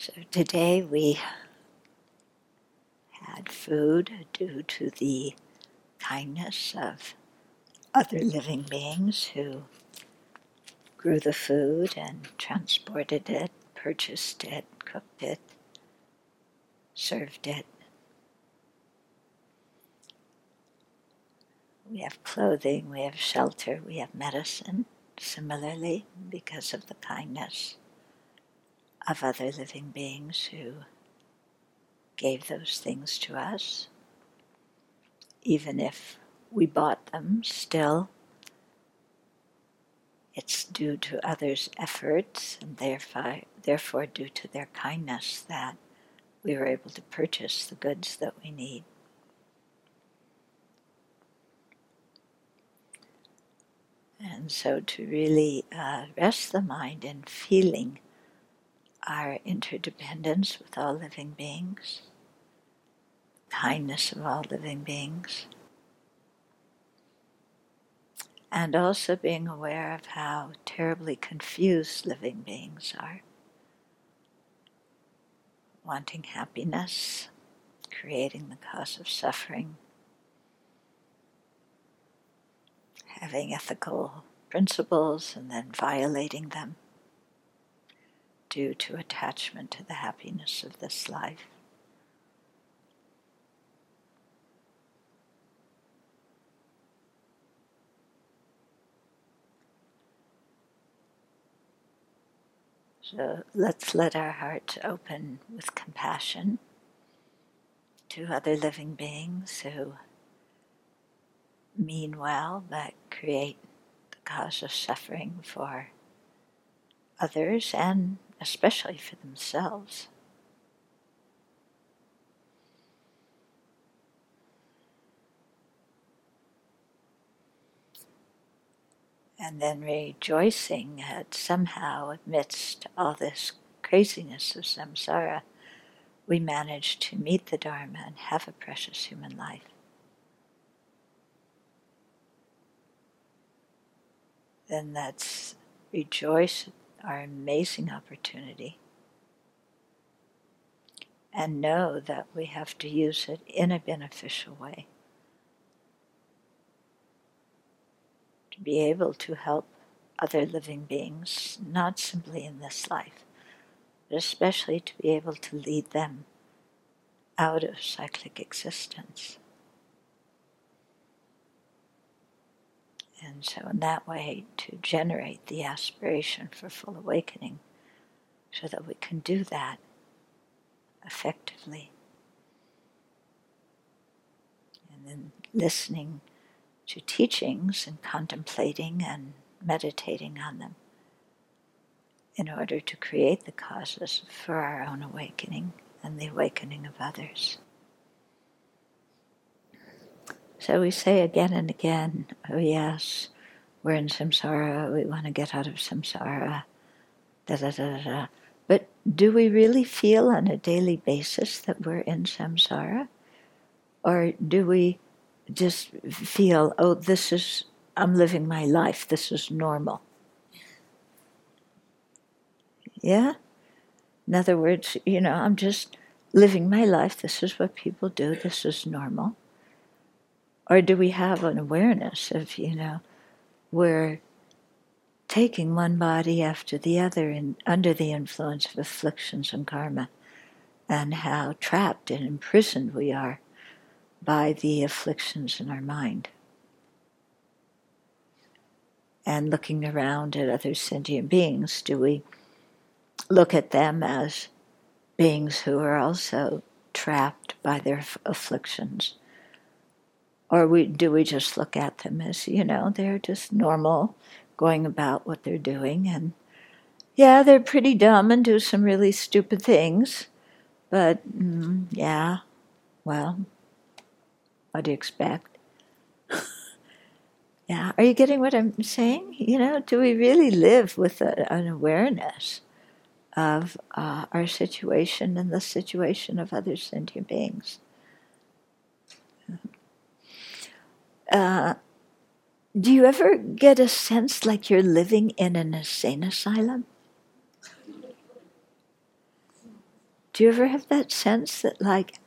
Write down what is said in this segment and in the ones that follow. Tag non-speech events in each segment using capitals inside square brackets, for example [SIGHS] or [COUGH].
So today we had food due to the kindness of other living beings who grew the food and transported it, purchased it, cooked it, served it. We have clothing, we have shelter, we have medicine, similarly, because of the kindness of other living beings who gave those things to us. Even if we bought them, still it's due to others' efforts and therefore, therefore due to their kindness that we were able to purchase the goods that we need. And so to really uh, rest the mind in feeling our interdependence with all living beings, kindness of all living beings, and also being aware of how terribly confused living beings are. Wanting happiness, creating the cause of suffering, having ethical principles and then violating them due to attachment to the happiness of this life. So let's let our hearts open with compassion to other living beings who mean well but create the cause of suffering for others and especially for themselves. and then rejoicing that somehow, amidst all this craziness of samsara, we manage to meet the Dharma and have a precious human life. Then let's rejoice our amazing opportunity and know that we have to use it in a beneficial way. to be able to help other living beings, not simply in this life, but especially to be able to lead them out of cyclic existence. And so, in that way, to generate the aspiration for full awakening so that we can do that effectively. And then listening to teachings and contemplating and meditating on them in order to create the causes for our own awakening and the awakening of others. So we say again and again, oh yes, we're in samsara, we want to get out of samsara, da da da da. But do we really feel on a daily basis that we're in samsara? Or do we just feel, oh, this is, I'm living my life, this is normal. Yeah? In other words, you know, I'm just living my life, this is what people do, this is normal. Or do we have an awareness of, you know, we're taking one body after the other in, under the influence of afflictions and karma, and how trapped and imprisoned we are by the afflictions in our mind. And looking around at other sentient beings, do we look at them as beings who are also trapped by their afflictions? Or we, do we just look at them as, you know, they're just normal, going about what they're doing? And yeah, they're pretty dumb and do some really stupid things, but mm, yeah, well, what do you expect? [LAUGHS] yeah, are you getting what I'm saying? You know, do we really live with a, an awareness of uh, our situation and the situation of other sentient beings? Uh, do you ever get a sense like you're living in an insane asylum? Do you ever have that sense that, like,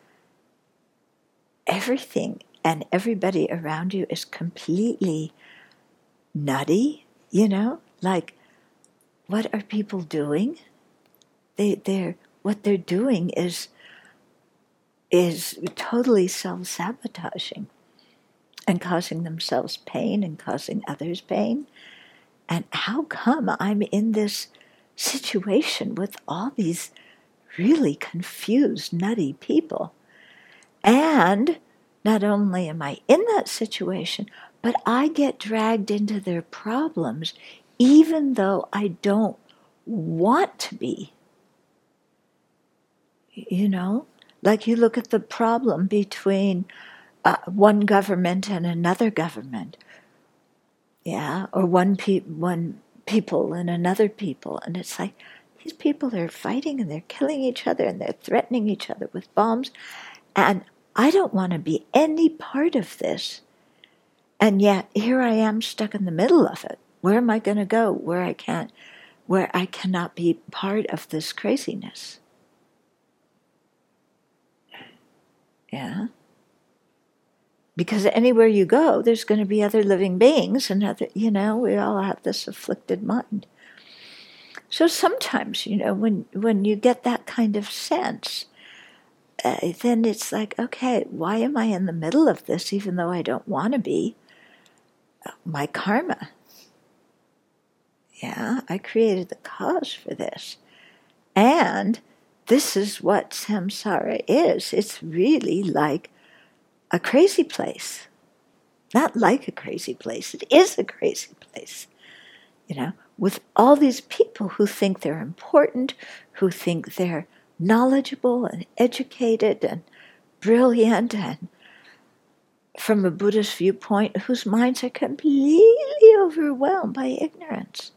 everything and everybody around you is completely nutty? You know, like, what are people doing? They, they're what they're doing is is totally self-sabotaging and causing themselves pain and causing others pain. And how come I'm in this situation with all these really confused, nutty people? And not only am I in that situation, but I get dragged into their problems even though I don't want to be. You know, like you look at the problem between uh, one government and another government, yeah, or one pe- one people and another people, and it's like these people are fighting and they're killing each other and they're threatening each other with bombs, and I don't want to be any part of this. And yet here I am stuck in the middle of it. Where am I going to go? Where I can't, where I cannot be part of this craziness. Yeah. Because anywhere you go, there's going to be other living beings, and other, you know, we all have this afflicted mind. So sometimes, you know, when when you get that kind of sense, uh, then it's like, okay, why am I in the middle of this, even though I don't want to be? My karma. Yeah, I created the cause for this, and this is what samsara is. It's really like a crazy place. Not like a crazy place, it is a crazy place. You know, with all these people who think they're important, who think they're knowledgeable and educated and brilliant and from a Buddhist viewpoint, whose minds are completely overwhelmed by ignorance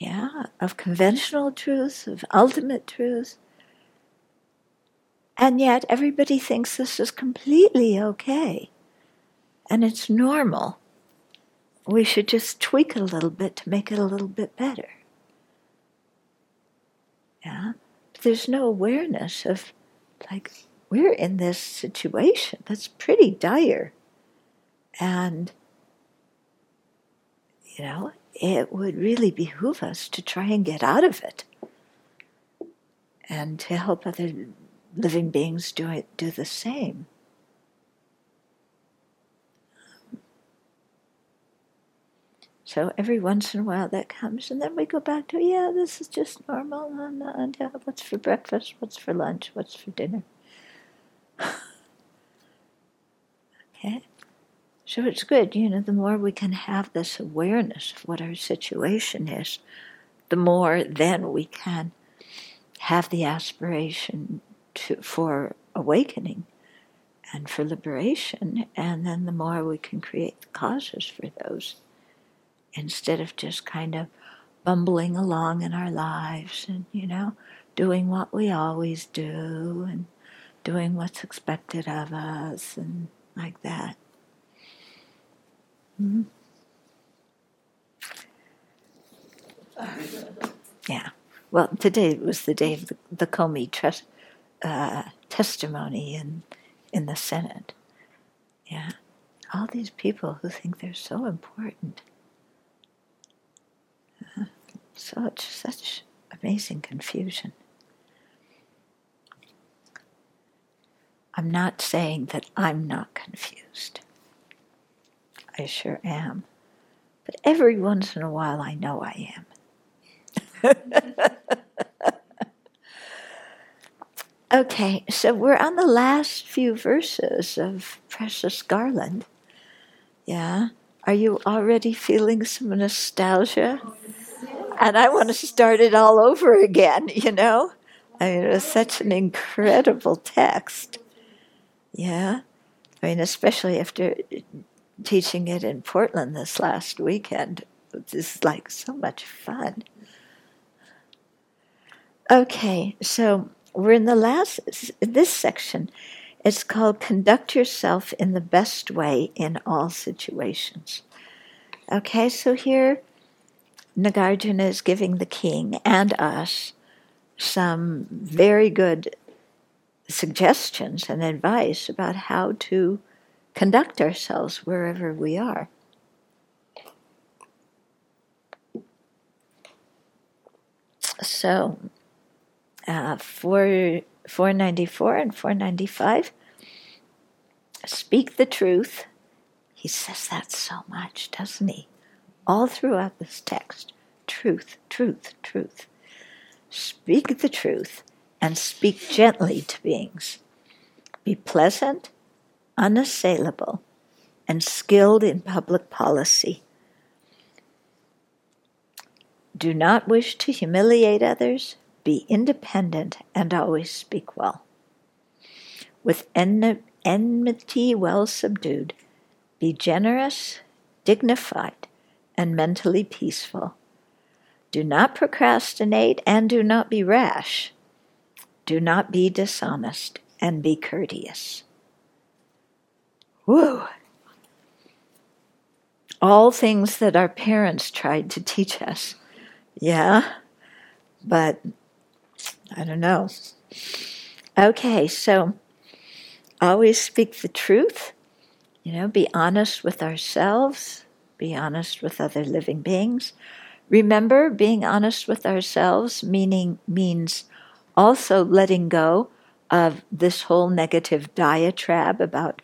yeah, of conventional truths, of ultimate truths. And yet everybody thinks this is completely okay and it's normal. We should just tweak it a little bit to make it a little bit better. Yeah? But there's no awareness of, like, we're in this situation that's pretty dire. And, you know, it would really behoove us to try and get out of it and to help other living beings do it, do the same. So every once in a while that comes, and then we go back to, yeah, this is just normal. And, and yeah, what's for breakfast? What's for lunch? What's for dinner? [LAUGHS] okay. So it's good, you know, the more we can have this awareness of what our situation is, the more then we can have the aspiration to, for awakening and for liberation, and then the more we can create the causes for those instead of just kind of bumbling along in our lives and, you know, doing what we always do and doing what's expected of us and like that. Mm-hmm. Yeah. Well, today was the day of the, the Comey trust, uh, testimony in in the Senate. Yeah. All these people who think they're so important. Uh, such such amazing confusion. I'm not saying that I'm not confused. I sure am. But every once in a while, I know I am. [LAUGHS] okay, so we're on the last few verses of Precious Garland. Yeah. Are you already feeling some nostalgia? And I want to start it all over again, [LAUGHS] you know? I mean, it was such an incredible text. Yeah. I mean, especially after teaching it in Portland this last weekend. It's like so much fun. Okay, so we're in the last, this section. It's called Conduct Yourself in the Best Way in All Situations. Okay, so here Nagarjuna is giving the king and us some very good suggestions and advice about how to conduct ourselves wherever we are. So, uh, 4, 494 and 495 speak the truth. He says that so much, doesn't he? All throughout this text truth, truth, truth. Speak the truth and speak gently to beings. Be pleasant, unassailable, and skilled in public policy. Do not wish to humiliate others. Be independent and always speak well. With en- enmity well subdued, be generous, dignified, and mentally peaceful. Do not procrastinate and do not be rash. Do not be dishonest and be courteous. Woo! All things that our parents tried to teach us. Yeah, but I don't know. Okay, so always speak the truth. You know, be honest with ourselves, be honest with other living beings. Remember, being honest with ourselves meaning means also letting go of this whole negative diatribe about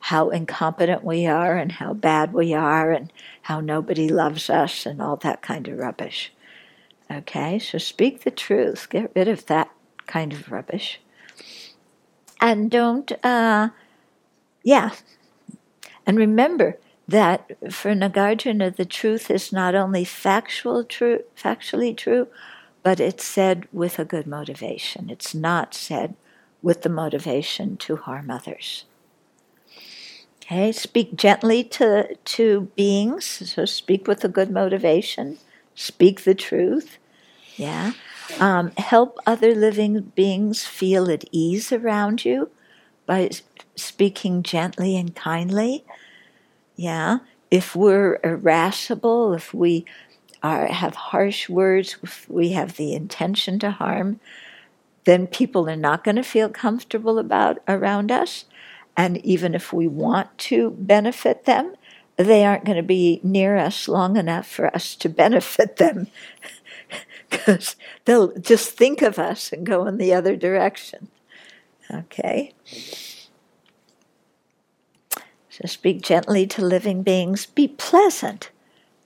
how incompetent we are and how bad we are and how nobody loves us and all that kind of rubbish. Okay, so speak the truth. Get rid of that kind of rubbish. And don't, uh, yeah. And remember, that for Nagarjuna, the truth is not only factual true, factually true, but it's said with a good motivation. It's not said with the motivation to harm others. Okay, speak gently to, to beings, so speak with a good motivation, speak the truth. Yeah. Um, help other living beings feel at ease around you by speaking gently and kindly. Yeah. If we're irascible, if we are, have harsh words, if we have the intention to harm, then people are not going to feel comfortable about around us. And even if we want to benefit them, they aren't going to be near us long enough for us to benefit them [LAUGHS] because they'll just think of us and go in the other direction. Okay? So speak gently to living beings. Be pleasant.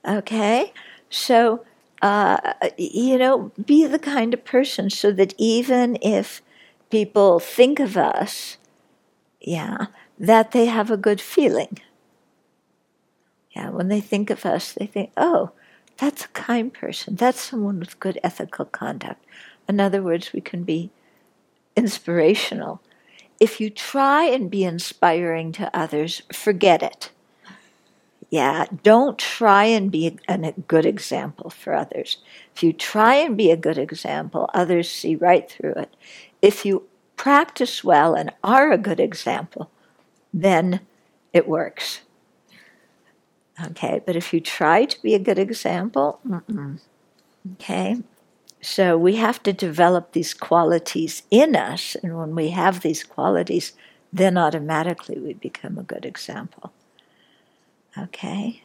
Okay? So, uh, you know, be the kind of person so that even if people think of us, yeah, that they have a good feeling. When they think of us, they think, oh, that's a kind person. That's someone with good ethical conduct. In other words, we can be inspirational if you try and be inspiring to others, forget it. Yeah, don't try and be a good example for others. If you try and be a good example, others see right through it. If you practice well and are a good example, then it works. Okay, but if you try to be a good example, okay, so we have to develop these qualities in us, and when we have these qualities, then automatically we become a good example. Okay?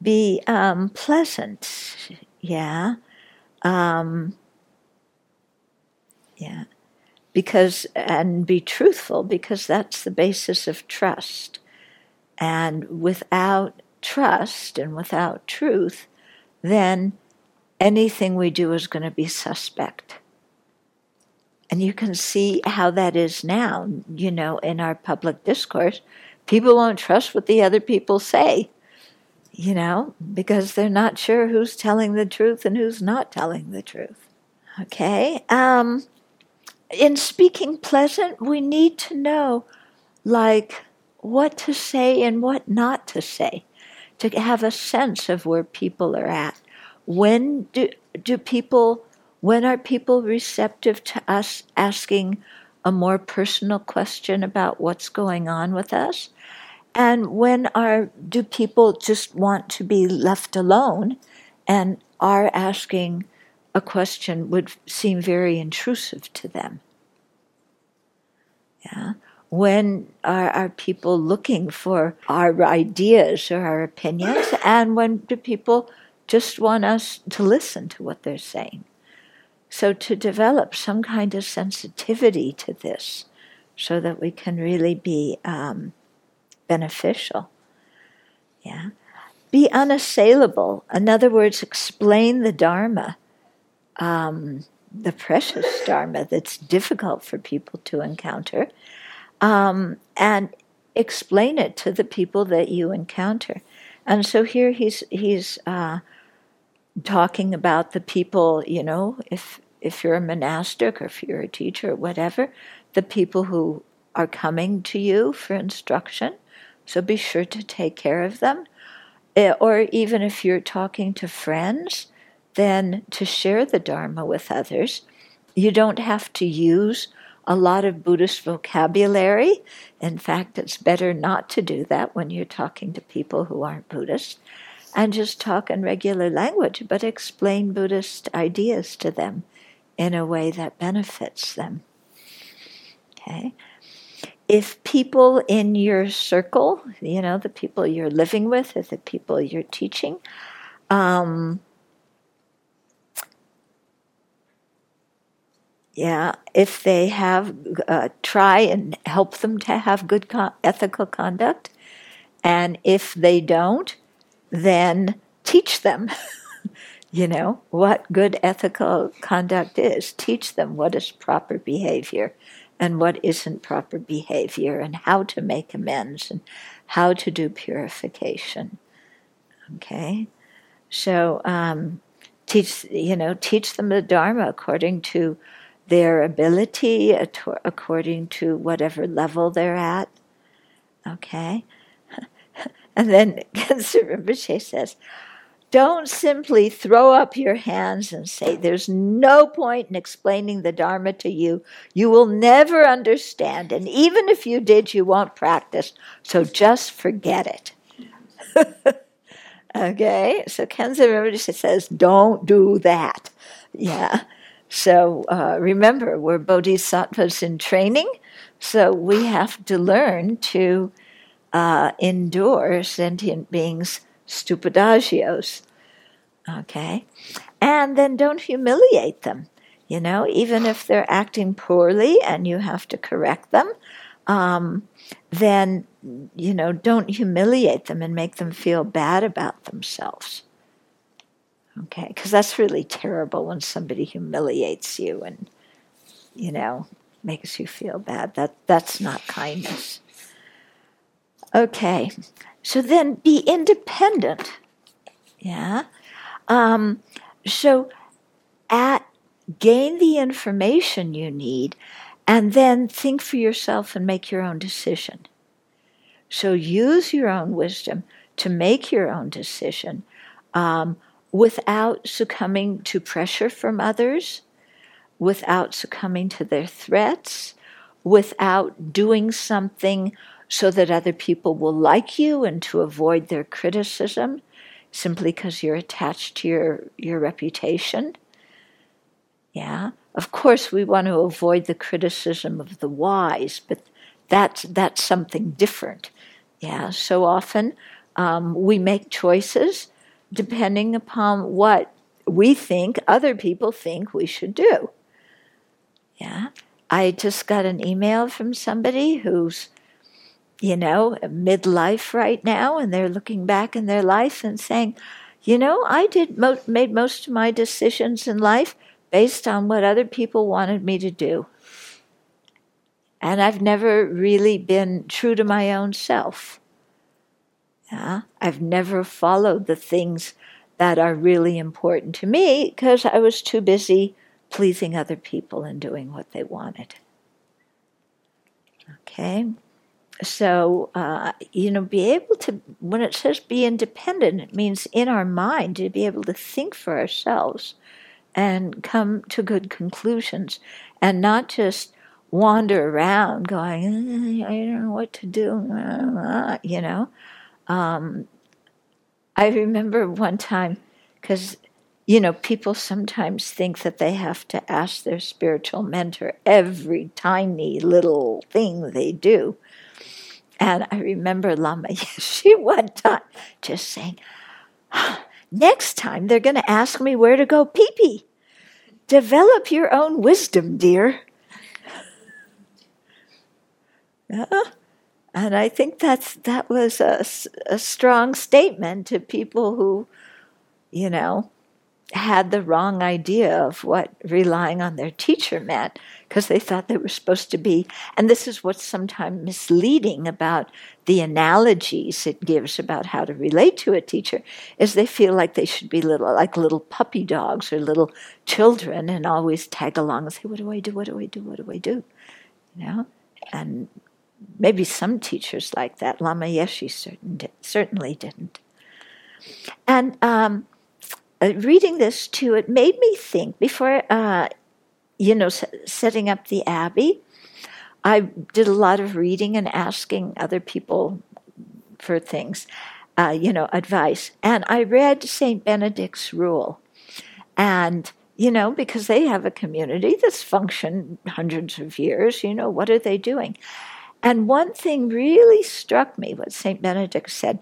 Be um, pleasant, yeah. Um, yeah. Because, and be truthful, because that's the basis of trust. And without trust and without truth, then anything we do is going to be suspect. And you can see how that is now, you know, in our public discourse. People won't trust what the other people say, you know, because they're not sure who's telling the truth and who's not telling the truth. Okay? Um, in speaking pleasant, we need to know, like, what to say and what not to say, to have a sense of where people are at when do, do people when are people receptive to us asking a more personal question about what's going on with us and when are do people just want to be left alone and are asking a question would seem very intrusive to them. Yeah. When are, are people looking for our ideas or our opinions, and when do people just want us to listen to what they're saying? So, to develop some kind of sensitivity to this so that we can really be um, beneficial. Yeah. Be unassailable. In other words, explain the Dharma, um, the precious Dharma that's difficult for people to encounter, um, and explain it to the people that you encounter. And so here he's he's uh, talking about the people, you know, if if you're a monastic or if you're a teacher or whatever, the people who are coming to you for instruction. So be sure to take care of them. Eh, or even if you're talking to friends, then to share the Dharma with others. You don't have to use a lot of Buddhist vocabulary. In fact, it's better not to do that when you're talking to people who aren't Buddhist. And just talk in regular language, but explain Buddhist ideas to them in a way that benefits them. Okay? If people in your circle, you know, the people you're living with, or the people you're teaching, um, yeah, if they have, uh, try and help them to have good co- ethical conduct. And if they don't, then teach them, [LAUGHS] you know, what good ethical conduct is. Teach them what is proper behavior and what isn't proper behavior and how to make amends and how to do purification. Okay? So, um, teach, you know, teach them the Dharma according to their ability according to whatever level they're at. Okay? [LAUGHS] And then [LAUGHS] Khensur Rinpoche says, don't simply throw up your hands and say, There's no point in explaining the Dharma to you. You will never understand. And even if you did, you won't practice. So just forget it. [LAUGHS] okay? So Khensur Rinpoche says, Don't do that. Yeah. So uh, remember, we're bodhisattvas in training, so we have to learn to uh, endure sentient beings' stupidagios. Okay? And then don't humiliate them. You know, even if they're acting poorly and you have to correct them, um, then, you know, don't humiliate them and make them feel bad about themselves. Okay, because that's really terrible when somebody humiliates you and, you know, makes you feel bad. That that's not kindness. Okay, so then be independent. Yeah. Um, so at gain the information you need and then think for yourself and make your own decision. So use your own wisdom to make your own decision. Um, without succumbing to pressure from others, without succumbing to their threats, without doing something so that other people will like you and to avoid their criticism simply because you're attached to your, your reputation. Yeah. Of course, we want to avoid the criticism of the wise, but that's, that's something different. Yeah. So often um, we make choices depending upon what we think other people think we should do. Yeah. I just got an email from somebody who's, you know, midlife right now, and they're looking back in their life and saying, you know, I did mo- made most of my decisions in life based on what other people wanted me to do. And I've never really been true to my own self. Yeah? I've never followed the things that are really important to me because I was too busy pleasing other people and doing what they wanted. Okay? So, uh, you know, be able to, when it says be independent, it means in our mind to be able to think for ourselves and come to good conclusions and not just wander around going, I don't know what to do, [LAUGHS] you know. Um, I remember one time, because you know, people sometimes think that they have to ask their spiritual mentor every tiny little thing they do. And I remember Lama [LAUGHS] Yeshe one time just saying, Next time they're going to ask me where to go pee pee. Develop your own wisdom, dear. Yeah. [LAUGHS] And I think that's that was a, a strong statement to people who, you know, had the wrong idea of what relying on their teacher meant because they thought they were supposed to be and this is what's sometimes misleading about the analogies it gives about how to relate to a teacher is they feel like they should be little like little puppy dogs or little children and always tag along and say what do i do? What do i do? What do i do? You know? And maybe some teachers like that lama yeshe certain, certainly didn't and um, uh, reading this too, it made me think before, uh, you know, s- setting up the Abbey, I did a lot of reading and asking other people for things, uh, you know, advice. And I read St. Benedict's Rule. And, you know, because they have a community that's functioned hundreds of years, you know, what are they doing? And one thing really struck me, what St. Benedict said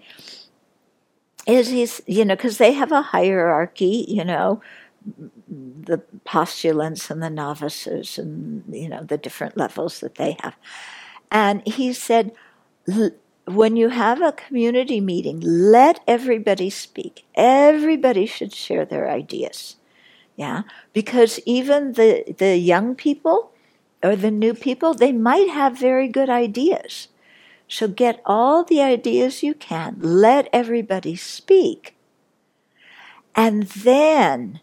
is he's you know because they have a hierarchy you know the postulants and the novices and you know the different levels that they have. And he said when you have a community meeting let everybody speak. Everybody should share their ideas. Yeah? Because even the the young people or the new people they might have very good ideas so get all the ideas you can, let everybody speak, and then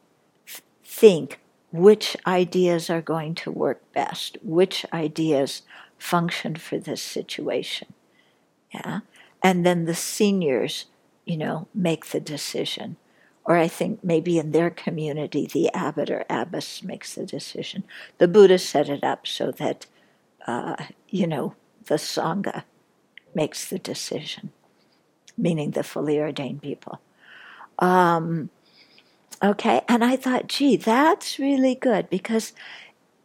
think which ideas are going to work best, which ideas function for this situation. Yeah. And then the seniors, you know, make the decision. Or I think maybe in their community, the abbot or abbess makes the decision. The Buddha set it up so that, uh, you know, the Sangha makes the decision, meaning the fully ordained people. Um, okay, and I thought, gee, that's really good because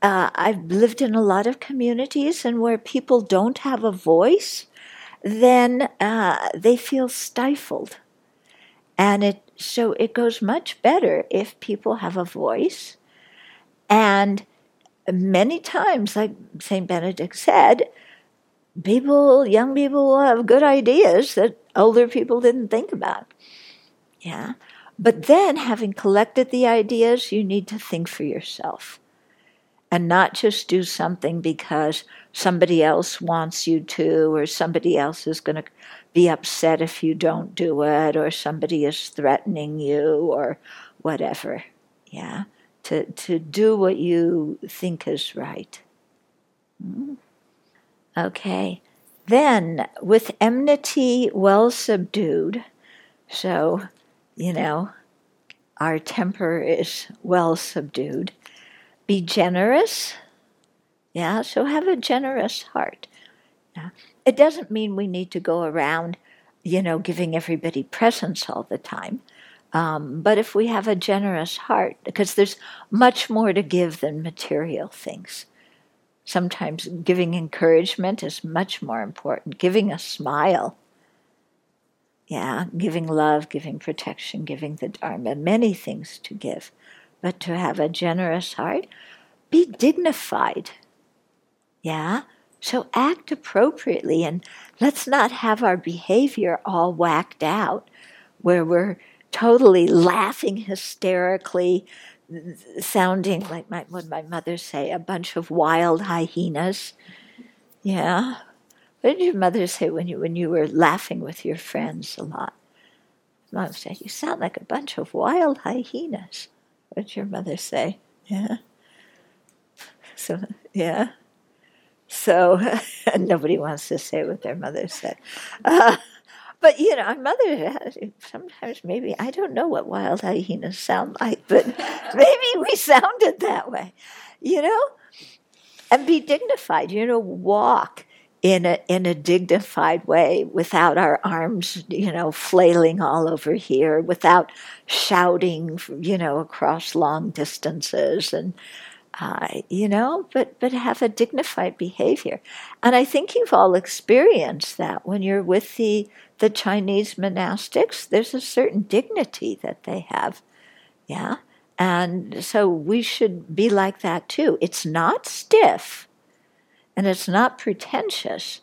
uh, I've lived in a lot of communities and where people don't have a voice, then uh, they feel stifled. And it so it goes much better if people have a voice. And many times, like St. Benedict said, people, young people have good ideas that older people didn't think about. Yeah. But then, having collected the ideas, you need to think for yourself and not just do something because somebody else wants you to, or somebody else is going to be upset if you don't do it, or somebody is threatening you, or whatever. Yeah. To, to do what you think is right. Mm-hmm. Okay. Then, with enmity well subdued, so, you know, our temper is well subdued, be generous. Yeah, so have a generous heart. Yeah. It doesn't mean we need to go around, you know, giving everybody presents all the time. Um, but if we have a generous heart, because there's much more to give than material things. Sometimes giving encouragement is much more important. Giving a smile. Yeah, giving love, giving protection, giving the Dharma, many things to give. But to have a generous heart, be dignified. Yeah? So act appropriately and let's not have our behavior all whacked out where we're totally laughing hysterically, sounding like my, what my mother say, a bunch of wild hyenas. Yeah. What did your mother say when you when you were laughing with your friends a lot? Mom said, You sound like a bunch of wild hyenas. What did your mother say? Yeah. So yeah. So [LAUGHS] nobody wants to say what their mother said. Uh, but you know, our mother sometimes maybe I don't know what wild hyenas sound like, but [LAUGHS] maybe we sounded that way, you know. And be dignified, you know. Walk in a in a dignified way without our arms you know flailing all over here without shouting you know across long distances and uh, you know but but have a dignified behavior. And i think you've all experienced that when you're with the the chinese monastics there's a certain dignity that they have. Yeah? And so we should be like that too. It's not stiff and it's not pretentious,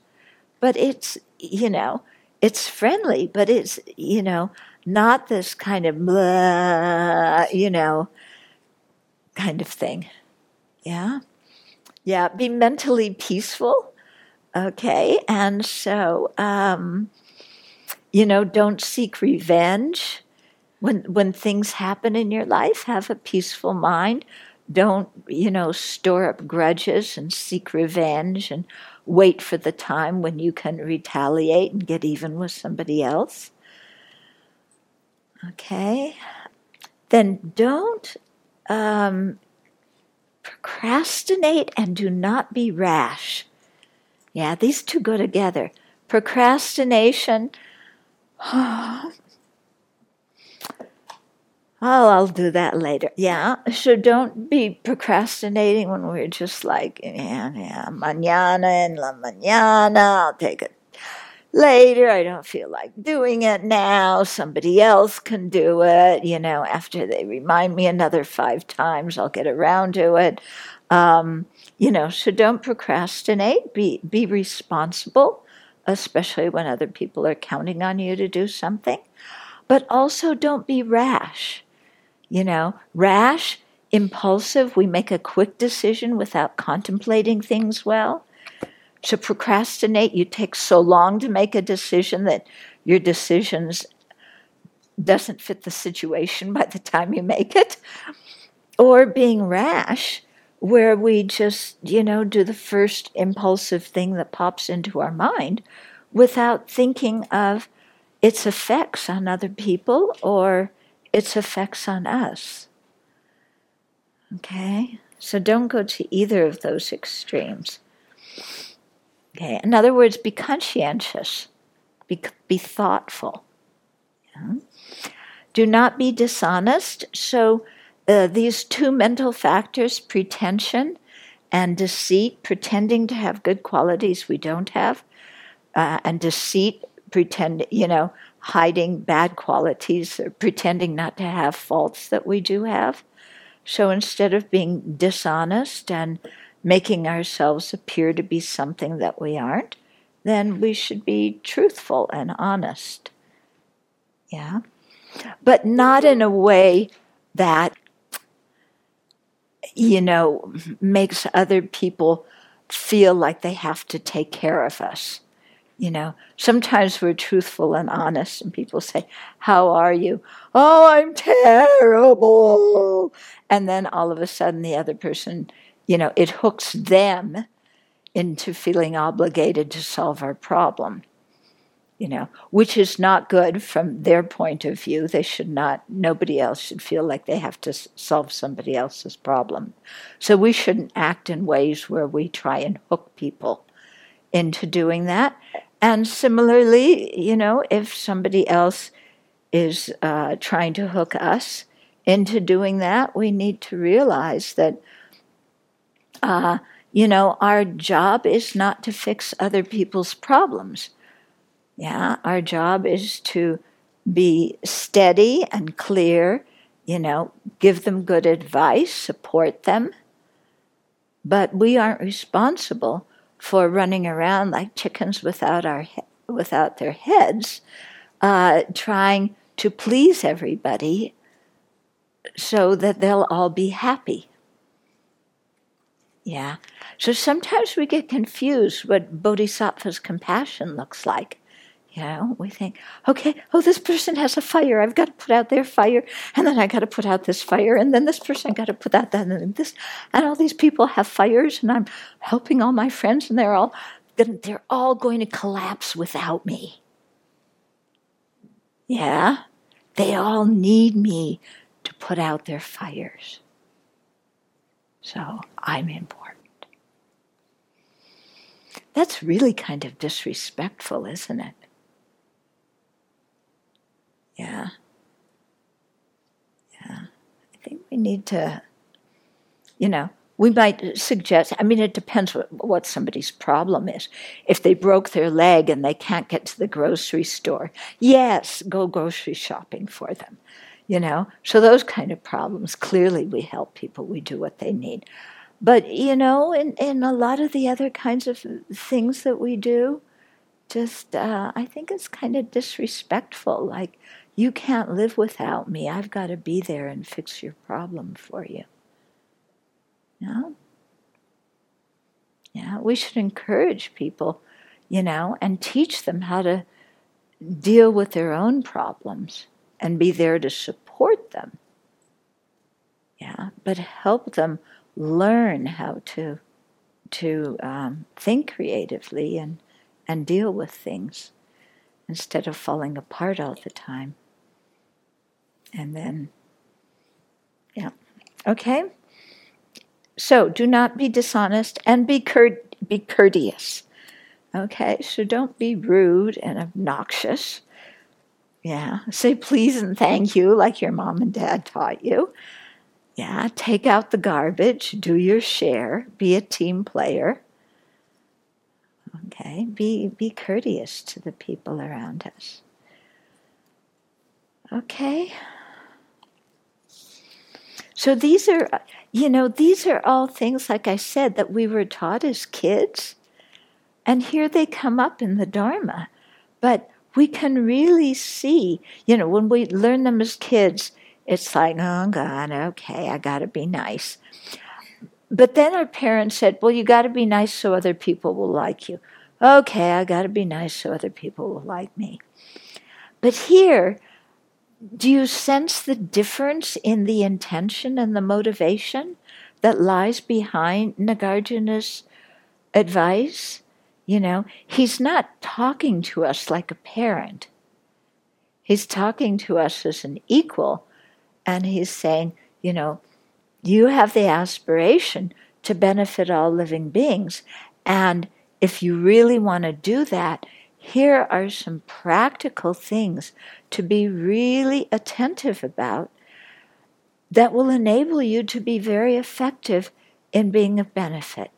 but it's, you know, it's friendly, but it's, you know, not this kind of blah, you know, kind of thing. Yeah. Yeah. Be mentally peaceful. Okay. And so, um, you know, don't seek revenge. When, when things happen in your life, have a peaceful mind. Don't, you know, store up grudges and seek revenge and wait for the time when you can retaliate and get even with somebody else. Okay? Then don't um, procrastinate and do not be rash. Yeah, these two go together. Procrastination. [SIGHS] Oh, I'll do that later. Yeah. So don't be procrastinating when we're just like, yeah, yeah, mañana en la mañana. I'll take it later. I don't feel like doing it now. Somebody else can do it. You know, after they remind me another five times, I'll get around to it. Um, you know, so don't procrastinate. Be be responsible, especially when other people are counting on you to do something. But also don't be rash you know, rash, impulsive, we make a quick decision without contemplating things well. To procrastinate, you take so long to make a decision that your decisions doesn't fit the situation by the time you make it. Or being rash, where we just, you know, do the first impulsive thing that pops into our mind without thinking of its effects on other people or its effects on us. Okay? So don't go to either of those extremes. Okay? In other words, be conscientious, be, be thoughtful. Yeah? Do not be dishonest. So uh, these two mental factors, pretension and deceit, pretending to have good qualities we don't have, uh, and deceit, pretend, you know, hiding bad qualities or pretending not to have faults that we do have. So instead of being dishonest and making ourselves appear to be something that we aren't, then we should be truthful and honest. Yeah? But not in a way that, you know, makes other people feel like they have to take care of us. You know, sometimes we're truthful and honest, and people say, How are you? Oh, I'm terrible. And then all of a sudden, the other person, you know, it hooks them into feeling obligated to solve our problem, you know, which is not good from their point of view. They should not, nobody else should feel like they have to solve somebody else's problem. So we shouldn't act in ways where we try and hook people into doing that. And similarly, you know, if somebody else is uh, trying to hook us into doing that, we need to realize that, uh, you know, our job is not to fix other people's problems. Yeah, our job is to be steady and clear, you know, give them good advice, support them. But we aren't responsible for running around like chickens without our without their heads, uh, trying to please everybody so that they'll all be happy. Yeah. So sometimes we get confused what Bodhisattva's compassion looks like. You know, we think, okay, oh, this person has a fire. I've got to put out their fire, and then I got to put out this fire, and then this person got to put out that, and this, and all these people have fires, and I'm helping all my friends, and they're all, they're all going to collapse without me. Yeah, they all need me to put out their fires. So I'm important. That's really kind of disrespectful, isn't it? Yeah. Yeah. I think we need to, you know, we might suggest, I mean, it depends what, what somebody's problem is. If they broke their leg and they can't get to the grocery store, yes, go grocery shopping for them. You know, so those kind of problems, clearly we help people, we do what they need. But, you know, in, in a lot of the other kinds of things that we do, just, uh, I think it's kind of disrespectful. Like, you can't live without me. I've got to be there and fix your problem for you. No? Yeah, we should encourage people, you know, and teach them how to deal with their own problems and be there to support them. Yeah, but help them learn how to to um, think creatively and and deal with things instead of falling apart all the time. And then, yeah, okay. So do not be dishonest and be cur- be courteous. Okay, so don't be rude and obnoxious. Yeah, say please and thank you like your mom and dad taught you. Yeah, take out the garbage, do your share, be a team player. Okay, be, be courteous to the people around us. Okay. So these are, you know, these are all things, like I said, that we were taught as kids. And here they come up in the Dharma. But we can really see, you know, when we learn them as kids, it's like, oh God, okay, I got to be nice. But then our parents said, well, you got to be nice so other people will like you. Okay, I got to be nice so other people will like me. But here, do you sense the difference in the intention and the motivation that lies behind Nagarjuna's advice? You know, he's not talking to us like a parent. He's talking to us as an equal and he's saying, you know, you have the aspiration to benefit all living beings. And if you really want to do that, here are some practical things to be really attentive about that will enable you to be very effective in being of benefit.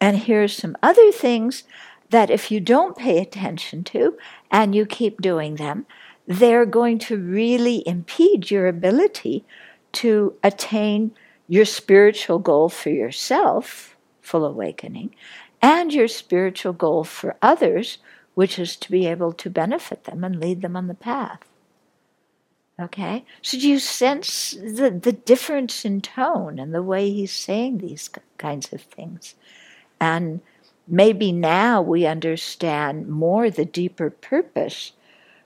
And here's some other things that if you don't pay attention to and you keep doing them, they're going to really impede your ability to attain your spiritual goal for yourself, full awakening, and your spiritual goal for others, which is to be able to benefit them and lead them on the path. Okay? So do you sense the, the difference in tone and the way he's saying these kinds of things? And maybe now we understand more the deeper purpose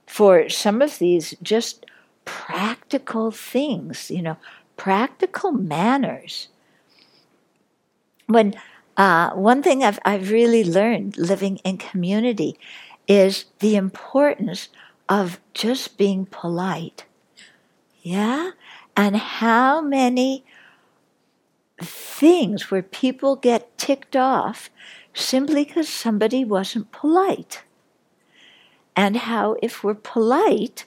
for some of these just practical things, you know, practical manners. When uh, one thing I've, I've really learned living in community is the importance of just being polite. Yeah? And how many things where people get ticked off simply because somebody wasn't polite and how if we're polite,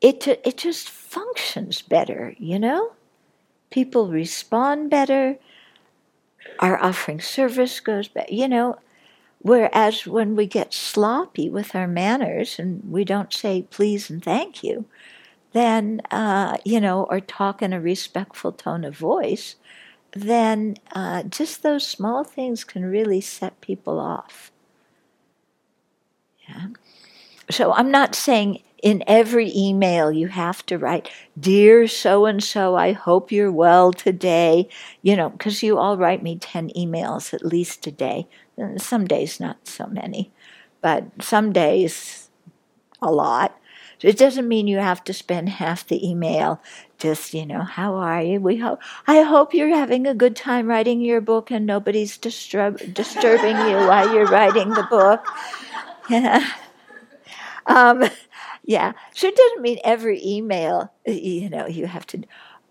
it it just functions better, you know? People respond better, our offering service goes better, you know. Whereas when we get sloppy with our manners and we don't say please and thank you, then, uh, you know, or talk in a respectful tone of voice, then uh, just those small things can really set people off. Yeah. So I'm not saying in every email you have to write, Dear so and so, I hope you're well today. You know, because you all write me 10 emails at least a day. Some days, not so many, but some days, a lot. It doesn't mean you have to spend [LAUGHS] half the email just, you know, how are you? We hope I hope you're having a good time writing your book and nobody's disturb, disturbing you while you're writing the book. Yeah. [LAUGHS] Um, yeah. So it doesn't mean every email, you know, you have to,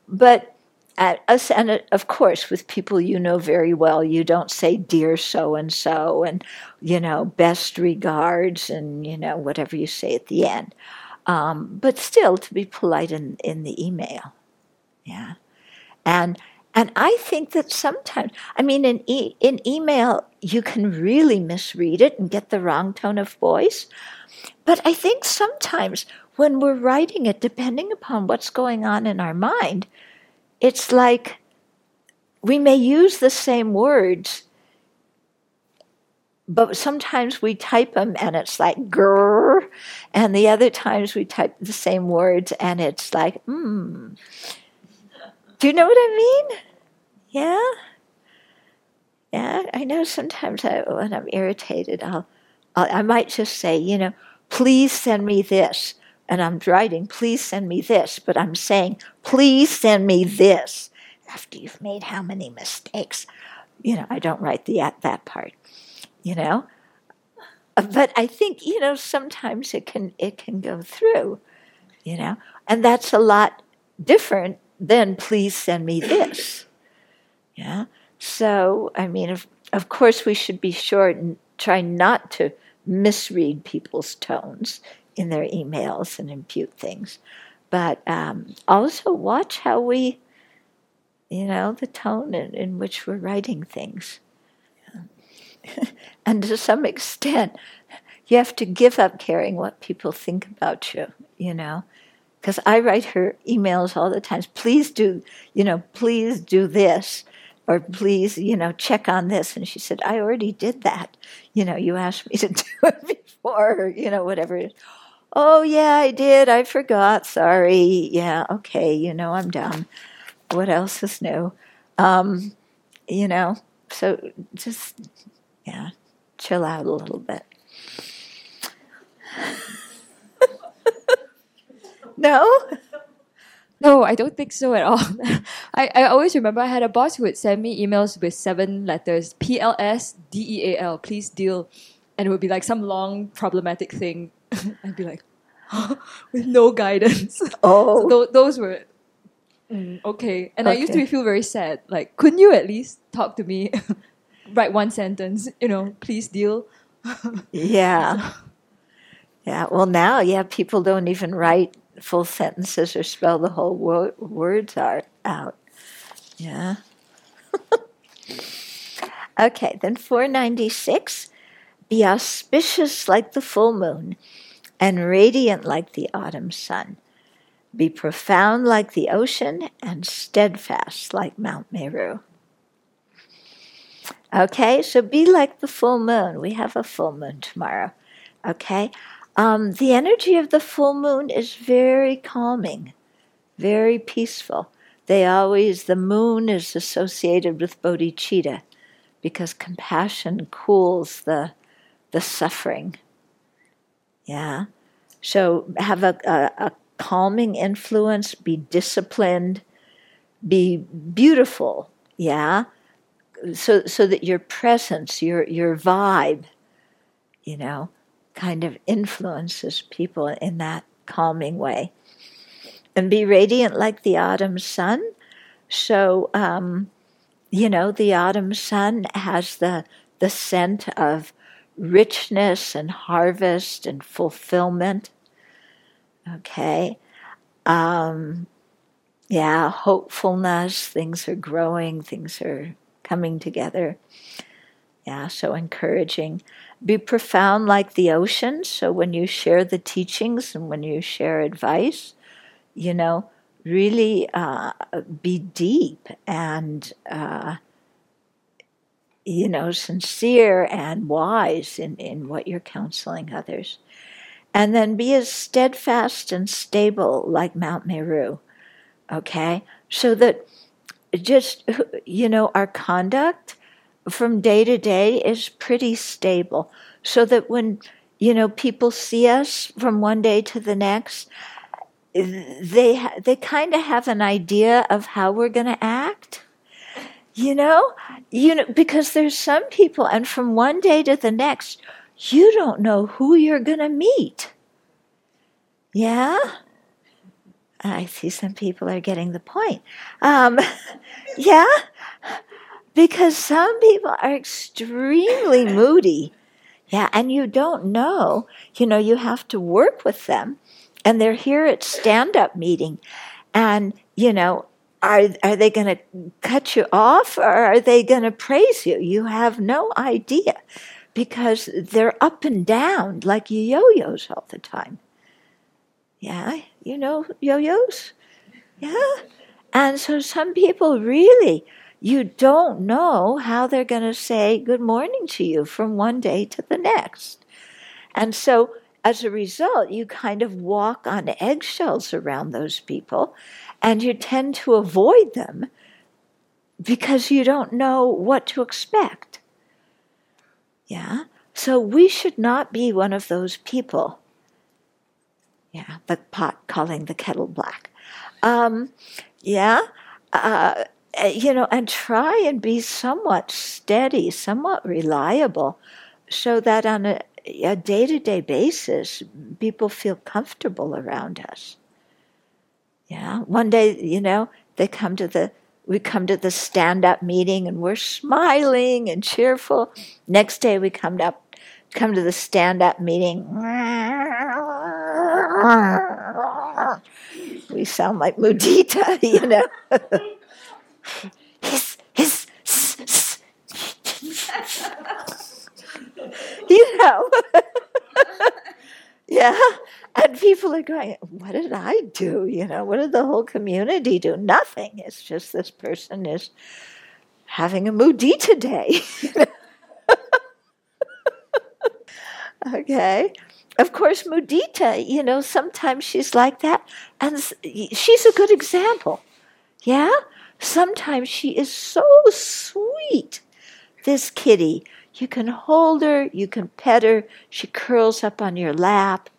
but at us, and uh, of course, with people you know very well, you don't say "dear so and so" and you know "best regards" and you know whatever you say at the end. Um, but still, to be polite in in the email, yeah, and and I think that sometimes, I mean, in e- in email you can really misread it and get the wrong tone of voice. But I think sometimes when we're writing it, depending upon what's going on in our mind, it's like we may use the same words, but sometimes we type them and it's like grrr, and the other times we type the same words and it's like hmm. Do you know what I mean? Yeah. Yeah, I know. Sometimes I, when I'm irritated, I'll, I'll I might just say, you know, please send me this, and I'm writing, please send me this, but I'm saying, please send me this after you've made how many mistakes. You know, I don't write the at that part, you know. But I think, you know, sometimes it can it can go through, you know, and that's a lot different than please send me this. Yeah. So, I mean, of, of course, we should be sure and try not to misread people's tones in their emails and impute things. But um, also watch how we, you know, the tone in, in which we're writing things. [LAUGHS] And to some extent, you have to give up caring what people think about you, you know. Because I write her emails all the time. Please do, you know, please do this or please, you know, check on this. And she said, I already did that. You know, you asked me to [LAUGHS] do it before, or, you know, whatever. Oh, yeah, I did. I forgot. Sorry. Yeah, okay. You know, I'm done. What else is new? Um, you know, so just, yeah, chill out a little bit. [LAUGHS] no? No, I don't think so at all. [LAUGHS] I, I always remember I had a boss who would send me emails with seven letters P L S D E A L, please deal. And it would be like some long problematic thing. [LAUGHS] I'd be like, [GASPS] with no guidance. Oh. so th- those were mm, okay. And okay. I used to feel very sad. Like, couldn't you at least talk to me? Write one sentence, you know, please deal. yeah. [LAUGHS] Yeah. Well, now, yeah, people don't even write full sentences or spell the whole wo- words are out. Yeah. [LAUGHS] okay, then 496 be auspicious like the full moon and radiant like the autumn sun. Be profound like the ocean and steadfast like Mount Meru. Okay, so be like the full moon. We have a full moon tomorrow. Okay, um, the energy of the full moon is very calming, very peaceful. They always, the moon is associated with bodhicitta because compassion cools the, the suffering. Yeah. So have a, a, a calming influence, be disciplined, be beautiful. Yeah. So, so that your presence, your, your vibe, you know, kind of influences people in that calming way. And be radiant like the autumn sun. So, um, you know, the autumn sun has the, the scent of richness and harvest and fulfillment. Okay. Um, yeah, hopefulness, things are growing, things are coming together. Yeah, so encouraging. Be profound like the ocean. So when you share the teachings and when you share advice, you know, really uh, be deep and, uh, you know, sincere and wise in, in what you're counseling others. And then be as steadfast and stable like Mount Meru, okay? So that just, you know, our conduct from day to day is pretty stable. So that when you know people see us from one day to the next they they kind of have an idea of how we're going to act you know? You know because there's some people and from one day to the next you don't know who you're going to meet. Yeah I see some people are getting the point. Um, [LAUGHS] yeah, because some people are extremely [LAUGHS] moody. Yeah, and you don't know. You know, you have to work with them, and they're here at stand up meeting, and you know, are are they going to cut you off or are they going to praise you? You have no idea because they're up and down like yo-yos all the time. Yeah, you know yo-yos? Yeah. And so some people really you don't know how they're going to say good morning to you from one day to the next. And so as a result, you kind of walk on eggshells around those people and you tend to avoid them because you don't know what to expect. Yeah? So we should not be one of those people. Yeah, the pot calling the kettle black. Um, yeah? Uh, you know, and try and be somewhat steady, somewhat reliable, so that on a day to day basis, people feel comfortable around us. Yeah. One day, you know, they come to the we come to the stand up meeting and we're smiling and cheerful. Next day we come up come to the stand up meeting. [LAUGHS] We sound like Mudita, [LAUGHS] you know. hiss, hiss, [LAUGHS] you know. yeah. And people are going, What did I do? You know, what did the whole community do? Nothing. It's just this person is having a mudita day. okay. Of course, mudita, you know, sometimes she's like that. And she's a good example. Yeah? Sometimes she is so sweet, this kitty. You can hold her, you can pet her, she curls up on your lap.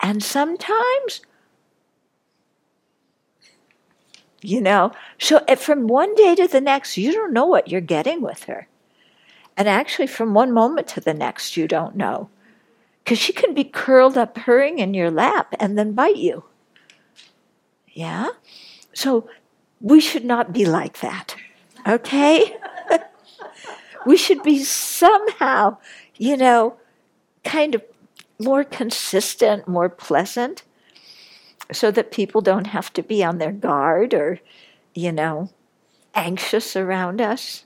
And sometimes, you know, so eh, from one day to the next, you don't know what you're getting with her. And actually, from one moment to the next, you don't know. Because she can be curled up, purring in your lap, and then bite you. Yeah? So we should not be like that. Okay? [LAUGHS] we should be somehow, you know, kind of more consistent, more pleasant, so that people don't have to be on their guard or, you know, anxious around us.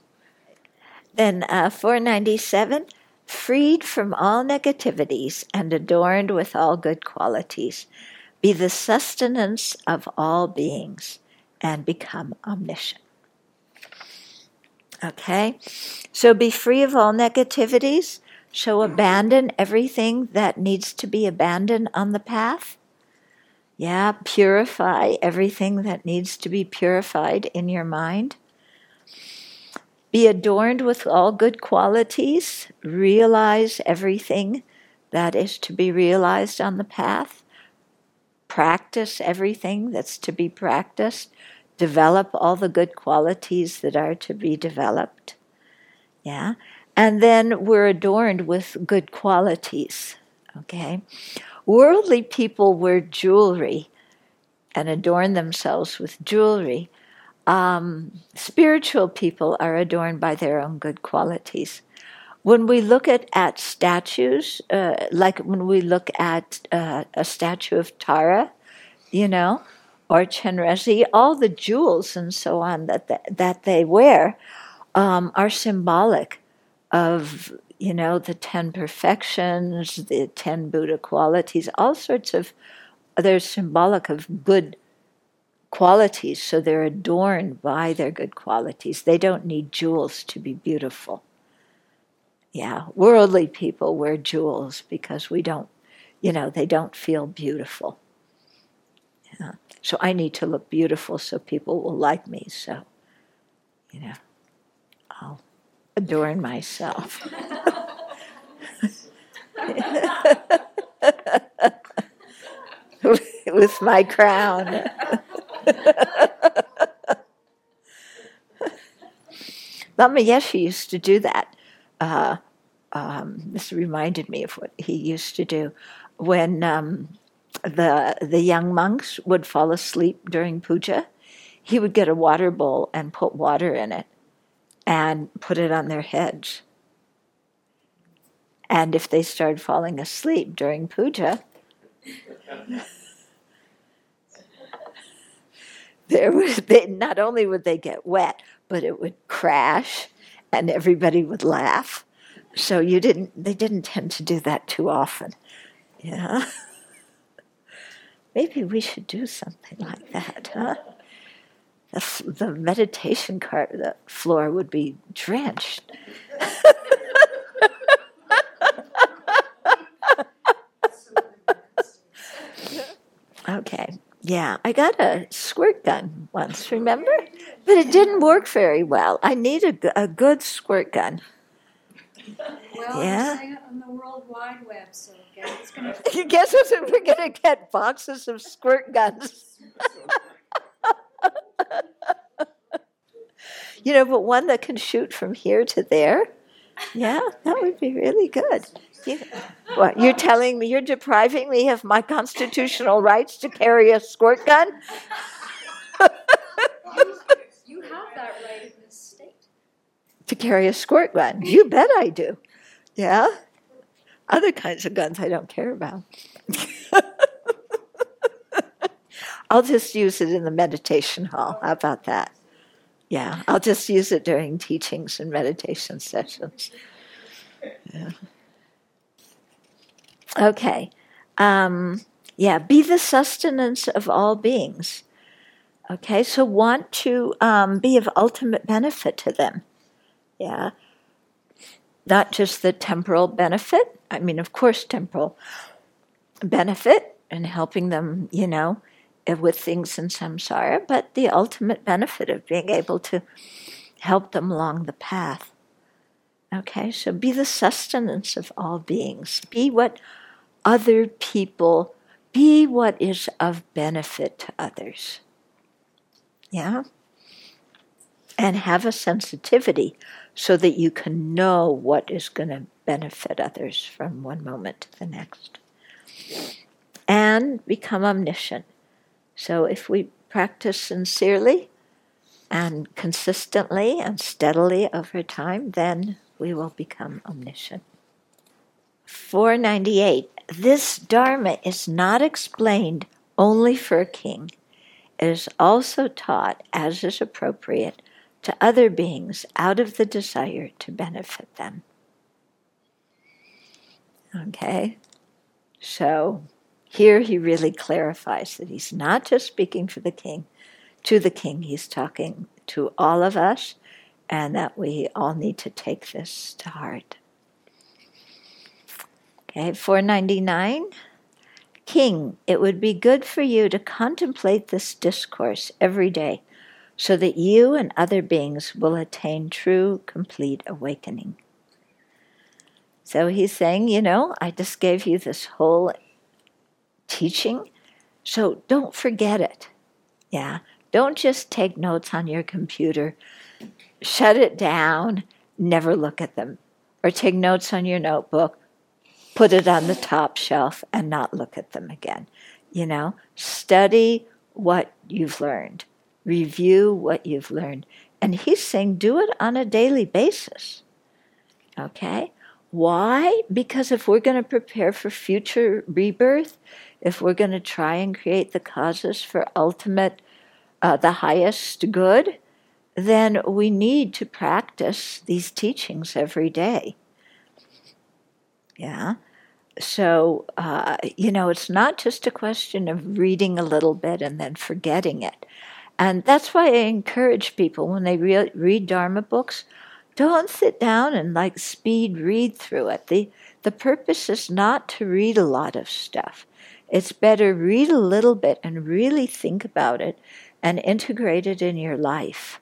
Then uh, 497, freed from all negativities and adorned with all good qualities, be the sustenance of all beings and become omniscient. Okay? So be free of all negativities so abandon everything that needs to be abandoned on the path. Yeah, purify everything that needs to be purified in your mind. Be adorned with all good qualities. Realize everything that is to be realized on the path. Practice everything that's to be practiced. Develop all the good qualities that are to be developed. Yeah. And then we're adorned with good qualities. Okay? Worldly people wear jewelry and adorn themselves with jewelry. Um, spiritual people are adorned by their own good qualities. When we look at, at statues, uh, like when we look at uh, a statue of Tara, you know, or Chenrezig, all the jewels and so on that, that, that they wear um, are symbolic of you know the 10 perfections the 10 buddha qualities all sorts of they're symbolic of good qualities so they're adorned by their good qualities they don't need jewels to be beautiful yeah worldly people wear jewels because we don't you know they don't feel beautiful yeah. so i need to look beautiful so people will like me so you know i'll adorn myself. [LAUGHS] With my crown. [LAUGHS] [LAUGHS] Lama Yeshe used to do that. Uh, um, this reminded me of what he used to do when um, the the young monks would fall asleep during puja, he would get a water bowl and put water in it and put it on their heads. And if they started falling asleep during puja, there was [LAUGHS] they, not only would they get wet, but it would crash, and everybody would laugh. So you didn't. They didn't tend to do that too often. Yeah. [LAUGHS] Maybe we should do something like that, huh? The, the meditation car, the floor would be drenched. [LAUGHS] okay. Yeah, I got a squirt gun once, remember? But it didn't work very well. I need a, a good squirt gun. Well, Yeah. on the World Wide Web, so guess gonna. [LAUGHS] You guess what? We're going to get boxes of squirt guns. [LAUGHS] you know, but one that can shoot from here to there. Yeah, that would be really good. What, you're telling me you're depriving me of my constitutional rights to carry a squirt gun? You have that right in this state. to carry a squirt gun. You bet I do. Yeah? Other kinds of guns I don't care about. [LAUGHS] I'll just use it in the meditation hall. How about that? Yeah, I'll just use it during teachings and meditation sessions. Yeah. Okay. Um, yeah, be the sustenance of all beings. Okay, so want to um, be of ultimate benefit to them. Yeah. Not just the temporal benefit, I mean, of course, temporal benefit and helping them, you know, with things in samsara, but the ultimate benefit of being able to help them along the path. Okay, so be the sustenance of all beings. Be what other people, be what is of benefit to others. Yeah? And have a sensitivity so that you can know what is going to benefit others from one moment to the next. And become omniscient. So if we practice sincerely and consistently and steadily over time, then we will become omniscient. 498. This Dharma is not explained only for a king. It is also taught, as is appropriate, to other beings out of the desire to benefit them. Okay? So here he really clarifies that he's not just speaking for the king, to the king, he's talking to all of us, and that we all need to take this to heart. Okay, 499. King, it would be good for you to contemplate this discourse every day so that you and other beings will attain true, complete awakening. So he's saying, you know, I just gave you this whole teaching, so don't forget it. Yeah, don't just take notes on your computer, shut it down, never look at them, or take notes on your notebook, put it on the top shelf, and not look at them again. You know, study what you've learned review what you've learned. And he's saying do it on a daily basis. Okay? Why? Because if we're going to prepare for future rebirth, if we're going to try and create the causes for ultimate, uh, the highest good, then we need to practice these teachings every day. Yeah? So, uh, you know, it's not just a question of reading a little bit and then forgetting it. And that's why I encourage people when they re- read Dharma books, don't sit down and like speed read through it. The, the purpose is not to read a lot of stuff. It's better read a little bit and really think about it and integrate it in your life.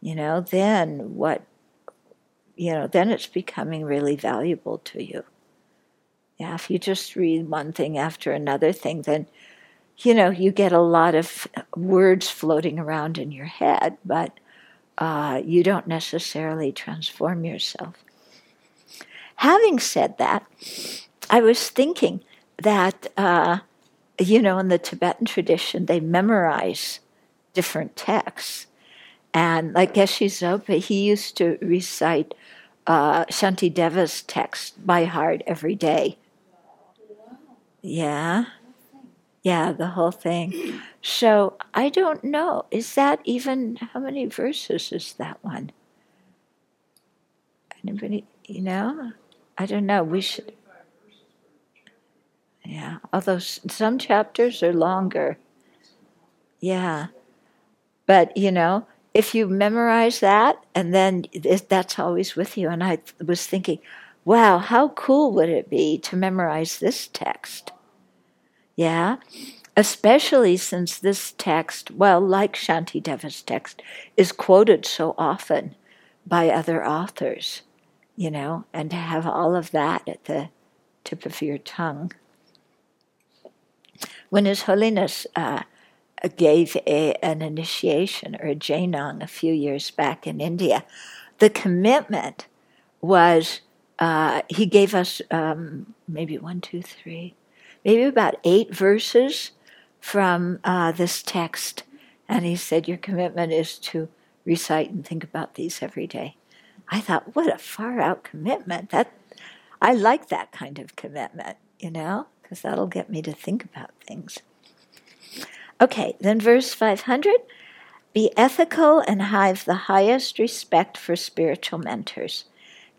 You know, then what, you know, then it's becoming really valuable to you. Yeah, if you just read one thing after another thing, then you know, you get a lot of words floating around in your head, but uh, you don't necessarily transform yourself. Having said that, I was thinking that uh, you know, in the Tibetan tradition, they memorize different texts. And like Geshe Sopa, he used to recite uh, Shantideva's text by heart every day. Yeah. Yeah, the whole thing. So I don't know. Is that even, how many verses is that one? Anybody, you know? I don't know. We should. Yeah, although some chapters are longer. Yeah. But, you know, if you memorize that and then that's always with you. And I was thinking, wow, how cool would it be to memorize this text? Yeah. Especially since this text, well, like Shantideva's text, is quoted so often by other authors, you know, and to have all of that at the tip of your tongue. When His Holiness uh, gave a, an initiation or a jenang a few years back in India, the commitment was uh, he gave us um, maybe one, two, three, maybe about eight verses from uh, this text. And he said, Your commitment is to recite and think about these every day. I thought, what a far out commitment. That I like that kind of commitment, you know? because that'll get me to think about things. Okay, then verse 500 Be ethical and have the highest respect for spiritual mentors.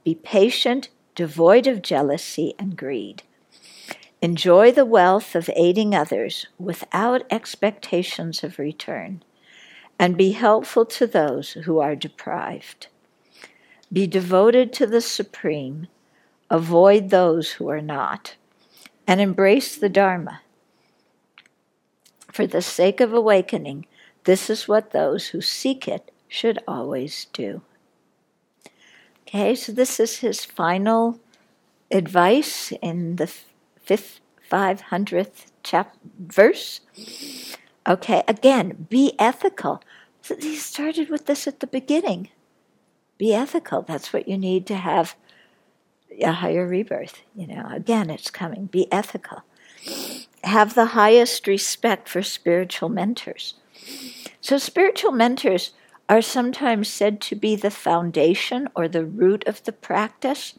Be patient, devoid of jealousy and greed. Enjoy the wealth of aiding others without expectations of return, and be helpful to those who are deprived. Be devoted to the Supreme, avoid those who are not and embrace the Dharma. For the sake of awakening, this is what those who seek it should always do. Okay, so this is his final advice in the fifth, 500th chap- verse. Okay, again, be ethical. He started with this at the beginning. Be ethical. That's what you need to have a higher rebirth. You know, again, it's coming. Be ethical. Have the highest respect for spiritual mentors. So, spiritual mentors are sometimes said to be the foundation or the root of the practice.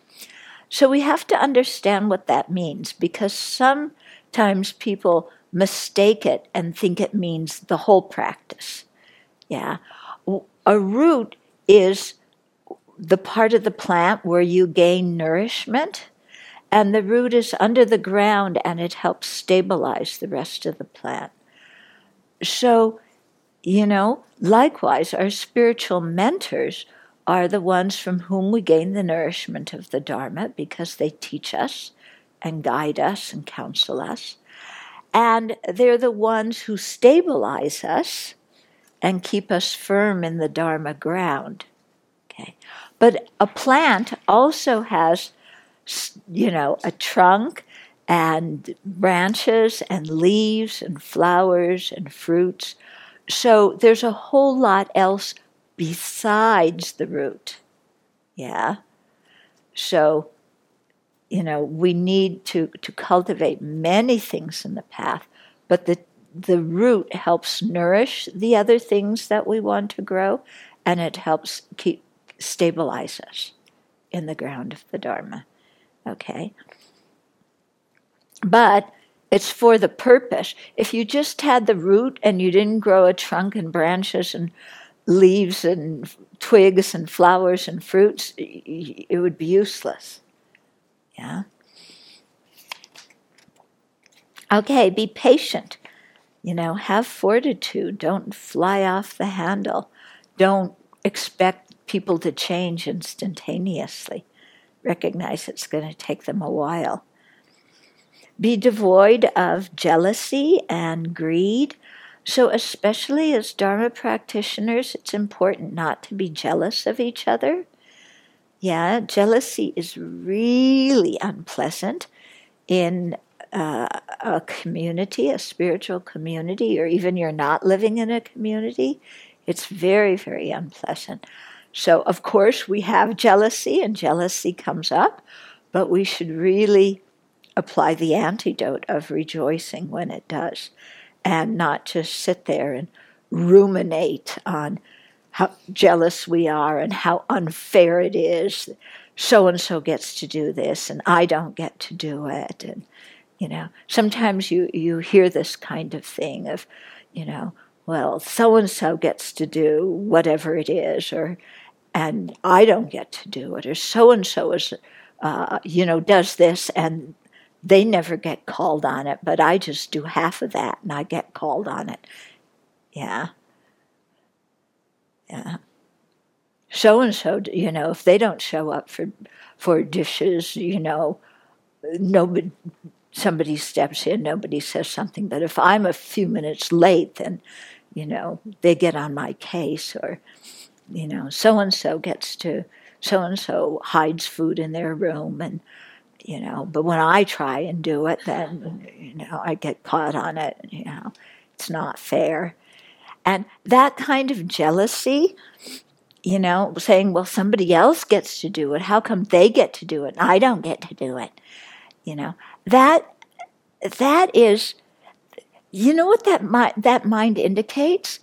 So, we have to understand what that means because sometimes people mistake it and think it means the whole practice. Yeah. A root is the part of the plant where you gain nourishment, and the root is under the ground and it helps stabilize the rest of the plant. So, you know, likewise, our spiritual mentors are the ones from whom we gain the nourishment of the Dharma because they teach us and guide us and counsel us. And they're the ones who stabilize us and keep us firm in the Dharma ground. Okay. But a plant also has, you know, a trunk and branches and leaves and flowers and fruits. So there's a whole lot else besides the root. Yeah. So, you know, we need to, to cultivate many things in the path, but the the root helps nourish the other things that we want to grow and it helps keep stabilize us in the ground of the Dharma. Okay? But it's for the purpose. If you just had the root and you didn't grow a trunk and branches and leaves and twigs and flowers and fruits, it would be useless. Yeah? Okay, be patient. You know, have fortitude. Don't fly off the handle. Don't expect people to change instantaneously. Recognize it's going to take them a while. Be devoid of jealousy and greed. So, especially as Dharma practitioners, it's important not to be jealous of each other. Yeah, jealousy is really unpleasant in uh, a community, a spiritual community, or even you're not living in a community. It's very, very unpleasant. So, of course, we have jealousy, and jealousy comes up, but we should really apply the antidote of rejoicing when it does, and not just sit there and ruminate on how jealous we are and how unfair it is. So and so gets to do this, and I don't get to do it. And you know, sometimes you you hear this kind of thing of, you know, well, so and so gets to do whatever it is, or and I don't get to do it, or so and so is, uh, you know, does this and they never get called on it, but I just do half of that and I get called on it. Yeah. Yeah. So and so, you know, if they don't show up for for dishes, you know, nobody somebody steps in, nobody says something. But if I'm a few minutes late, then, you know, they get on my case or, you know, so and so gets to so and so hides food in their room and you know, but when I try and do it then, you know, I get caught on it, you know. It's not fair. And that kind of jealousy, you know, saying, well, somebody else gets to do it. How come they get to do it and I don't get to do it? You know, that that is, you know what that mind, that mind indicates?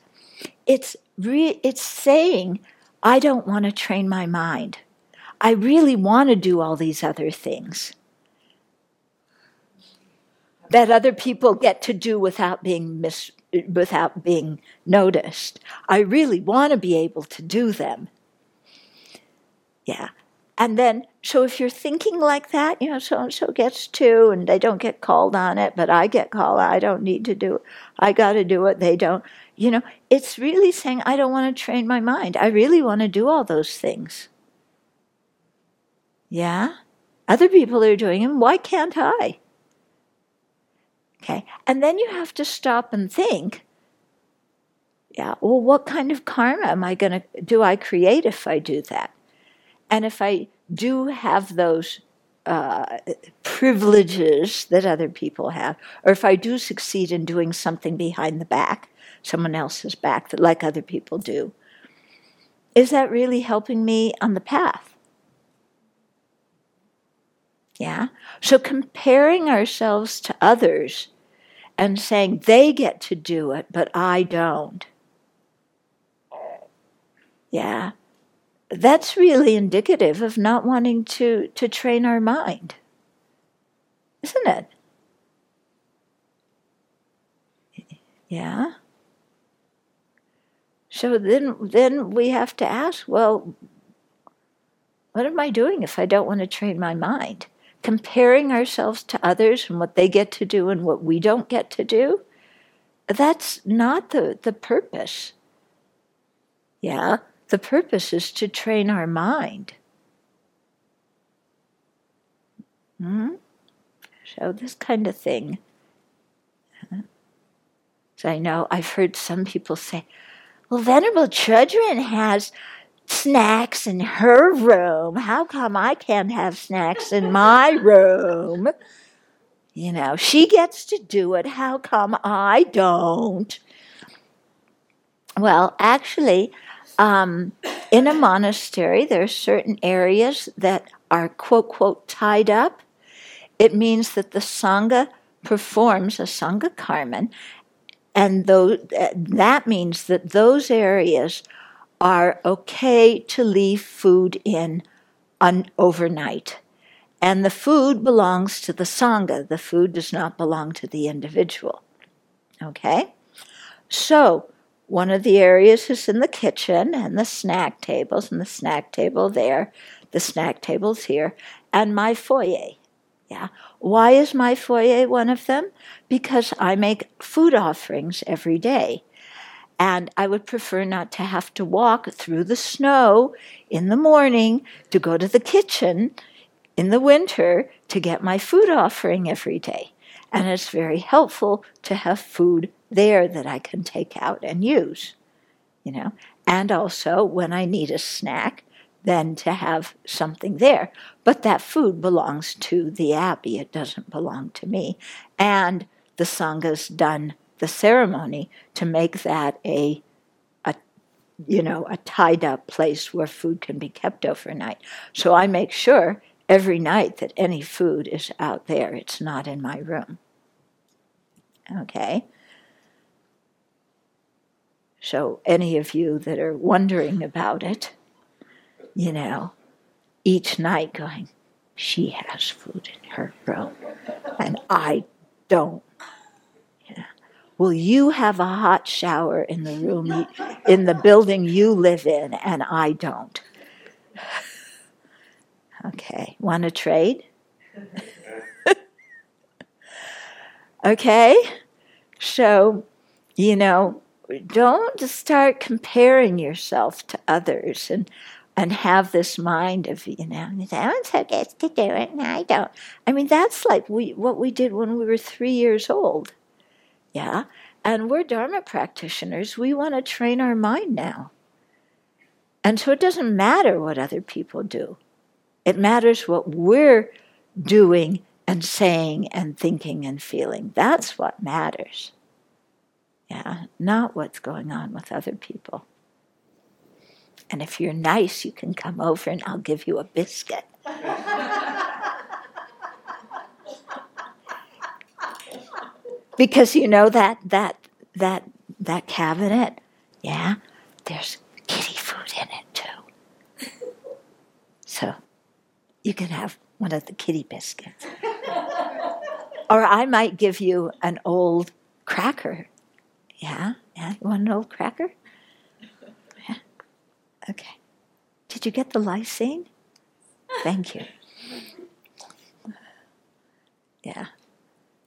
It's re, it's saying, I don't want to train my mind. I really want to do all these other things that other people get to do without being mis- without being noticed. I really want to be able to do them. Yeah. And then, so if you're thinking like that, you know, so and so gets to, and they don't get called on it, but I get called, I don't need to do it. I got to do it, they don't. You know, it's really saying, I don't want to train my mind. I really want to do all those things. Yeah? Other people are doing them. Why can't I? Okay. And then you have to stop and think yeah, well, what kind of karma am I going to do I create if I do that? And if I do have those uh, privileges that other people have, or if I do succeed in doing something behind the back, someone else's back, that like other people do, is that really helping me on the path? Yeah? So comparing ourselves to others and saying they get to do it, but I don't. Yeah. That's really indicative of not wanting to, to train our mind. Isn't it? Yeah. So then then we have to ask, well, what am I doing if I don't want to train my mind? comparing ourselves to others and what they get to do and what we don't get to do, that's not the, the purpose. Yeah, the purpose is to train our mind. Hmm? So, this kind of thing. So, I know I've heard some people say, Venerable Chodron has snacks in her room. How come I can't have snacks in my room? You know, she gets to do it. How come I don't? Well, actually, um, in a monastery, there are certain areas that are quote, quote, tied up. It means that the Sangha performs a Sangha Karman, and though, that means that those areas are okay to leave food in un- overnight. And the food belongs to the Sangha. The food does not belong to the individual. Okay? So, one of the areas is in the kitchen and the snack tables, and the snack table there, the snack tables here, and my foyer. Yeah. Why is my foyer one of them? Because I make food offerings every day. And I would prefer not to have to walk through the snow in the morning to go to the kitchen in the winter to get my food offering every day. And it's very helpful to have food there that I can take out and use, you know. And also when I need a snack, then to have something there. But that food belongs to the abbey, it doesn't belong to me. And the Sangha's done the ceremony to make that a, a you know, a tied up place where food can be kept overnight. So I make sure every night that any food is out there, it's not in my room. Okay? So, any of you that are wondering about it, you know, each night going, she has food in her room and I don't. Yeah. Will you have a hot shower in the room, in the building you live in, and I don't? Okay, want to trade? [LAUGHS] okay, so, you know, don't start comparing yourself to others and and have this mind of you know so and so gets to do it and I don't. I mean that's like we what we did when we were three years old. Yeah. And we're Dharma practitioners. We want to train our mind now. And so it doesn't matter what other people do. It matters what we're doing and saying and thinking and feeling. That's what matters. Yeah, not what's going on with other people. And if you're nice, you can come over and I'll give you a biscuit. because you know that that that that cabinet, yeah, there's kitty food in it too. So you can have one of the kitty biscuits. or I might give you an old cracker. Yeah, yeah. You want an old cracker? Okay. Did you get the lysine? Thank you. Yeah.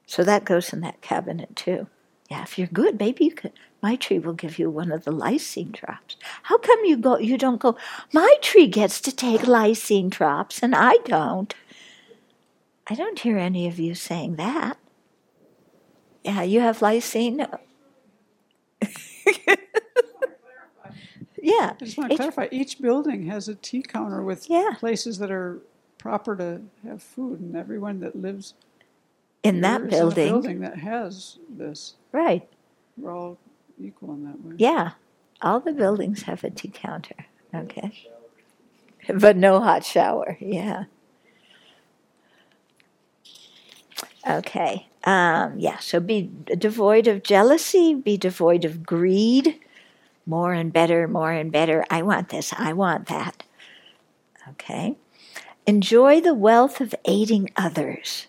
So that goes in that cabinet too. Yeah, if you're good, maybe you could. Maitri will give you one of the lysine drops. How come you go? You don't go. Maitri gets to take lysine drops, and I don't. I don't hear any of you saying that. Yeah, you have lysine. [LAUGHS] yeah. I just want to Each- clarify, each building has a tea counter with Yeah. places that are proper to have food, and everyone that lives In that is in building, building that has this. right? We're all equal in that way. Yeah, all the buildings have a tea counter. Okay, but no hot shower. Yeah. Okay. Um, yeah. So be devoid of jealousy. Be devoid of greed. More and better. More and better. I want this. I want that. Okay. Enjoy the wealth of aiding others.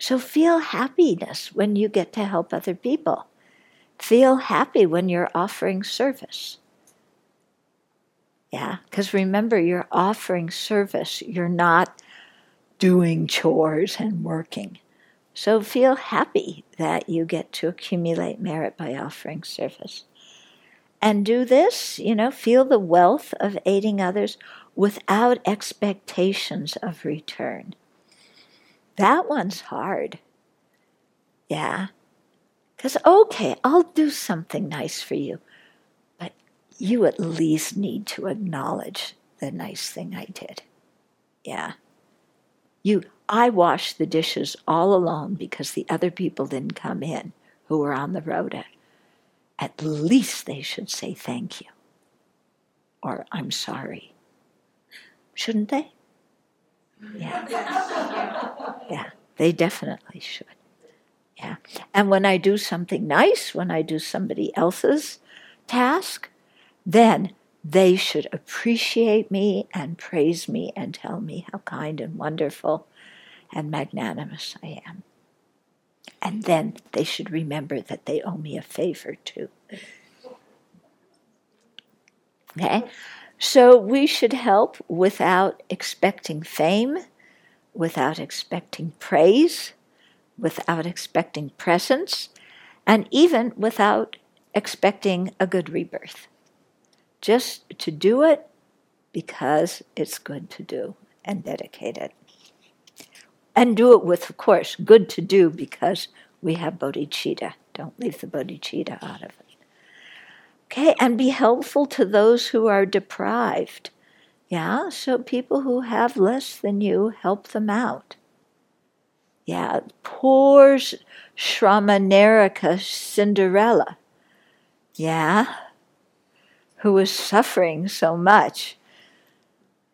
So feel happiness when you get to help other people. Feel happy when you're offering service. Yeah, because remember, you're offering service. You're not doing chores and working. So feel happy that you get to accumulate merit by offering service. And do this, you know, feel the wealth of aiding others without expectations of return. That one's hard. Yeah. Because, okay, I'll do something nice for you, but you at least need to acknowledge the nice thing I did. Yeah. You, I washed the dishes all alone because the other people didn't come in who were on the road. At least they should say thank you or I'm sorry. Shouldn't they? Yeah. [LAUGHS] Yeah, they definitely should. Yeah. And when I do something nice, when I do somebody else's task, then they should appreciate me and praise me and tell me how kind and wonderful and magnanimous I am. And then they should remember that they owe me a favor too. Okay? So we should help without expecting fame, without expecting praise, without expecting presence, and even without expecting a good rebirth. Just to do it because it's good to do and dedicate it. And do it with, of course, good to do because we have bodhicitta. Don't leave the bodhicitta out of it. Okay, and be helpful to those who are deprived. Yeah, so people who have less than you, help them out. Yeah, poor Shramanerika Cinderella. Yeah, who was suffering so much.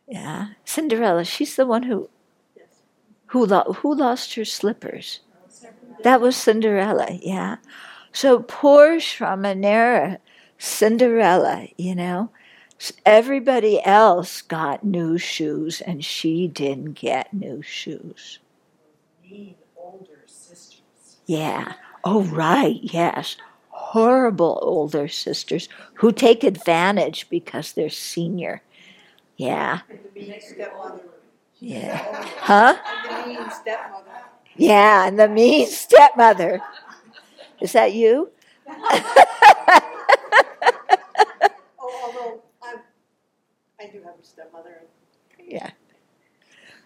Yeah, Cinderella, she's the one who Who, lo- who lost her slippers? That was Cinderella, yeah. So poor Shramanera, Cinderella, you know. Everybody else got new shoes and she didn't get new shoes. Mean older sisters. Yeah. Oh, right. Yes. Horrible older sisters who take advantage because they're senior. Yeah. The mean stepmother. Yeah. Oh. Huh? The mean stepmother. Yeah. And the mean stepmother. Is that you? [LAUGHS] Oh, although I'm, I do have a stepmother, Yeah.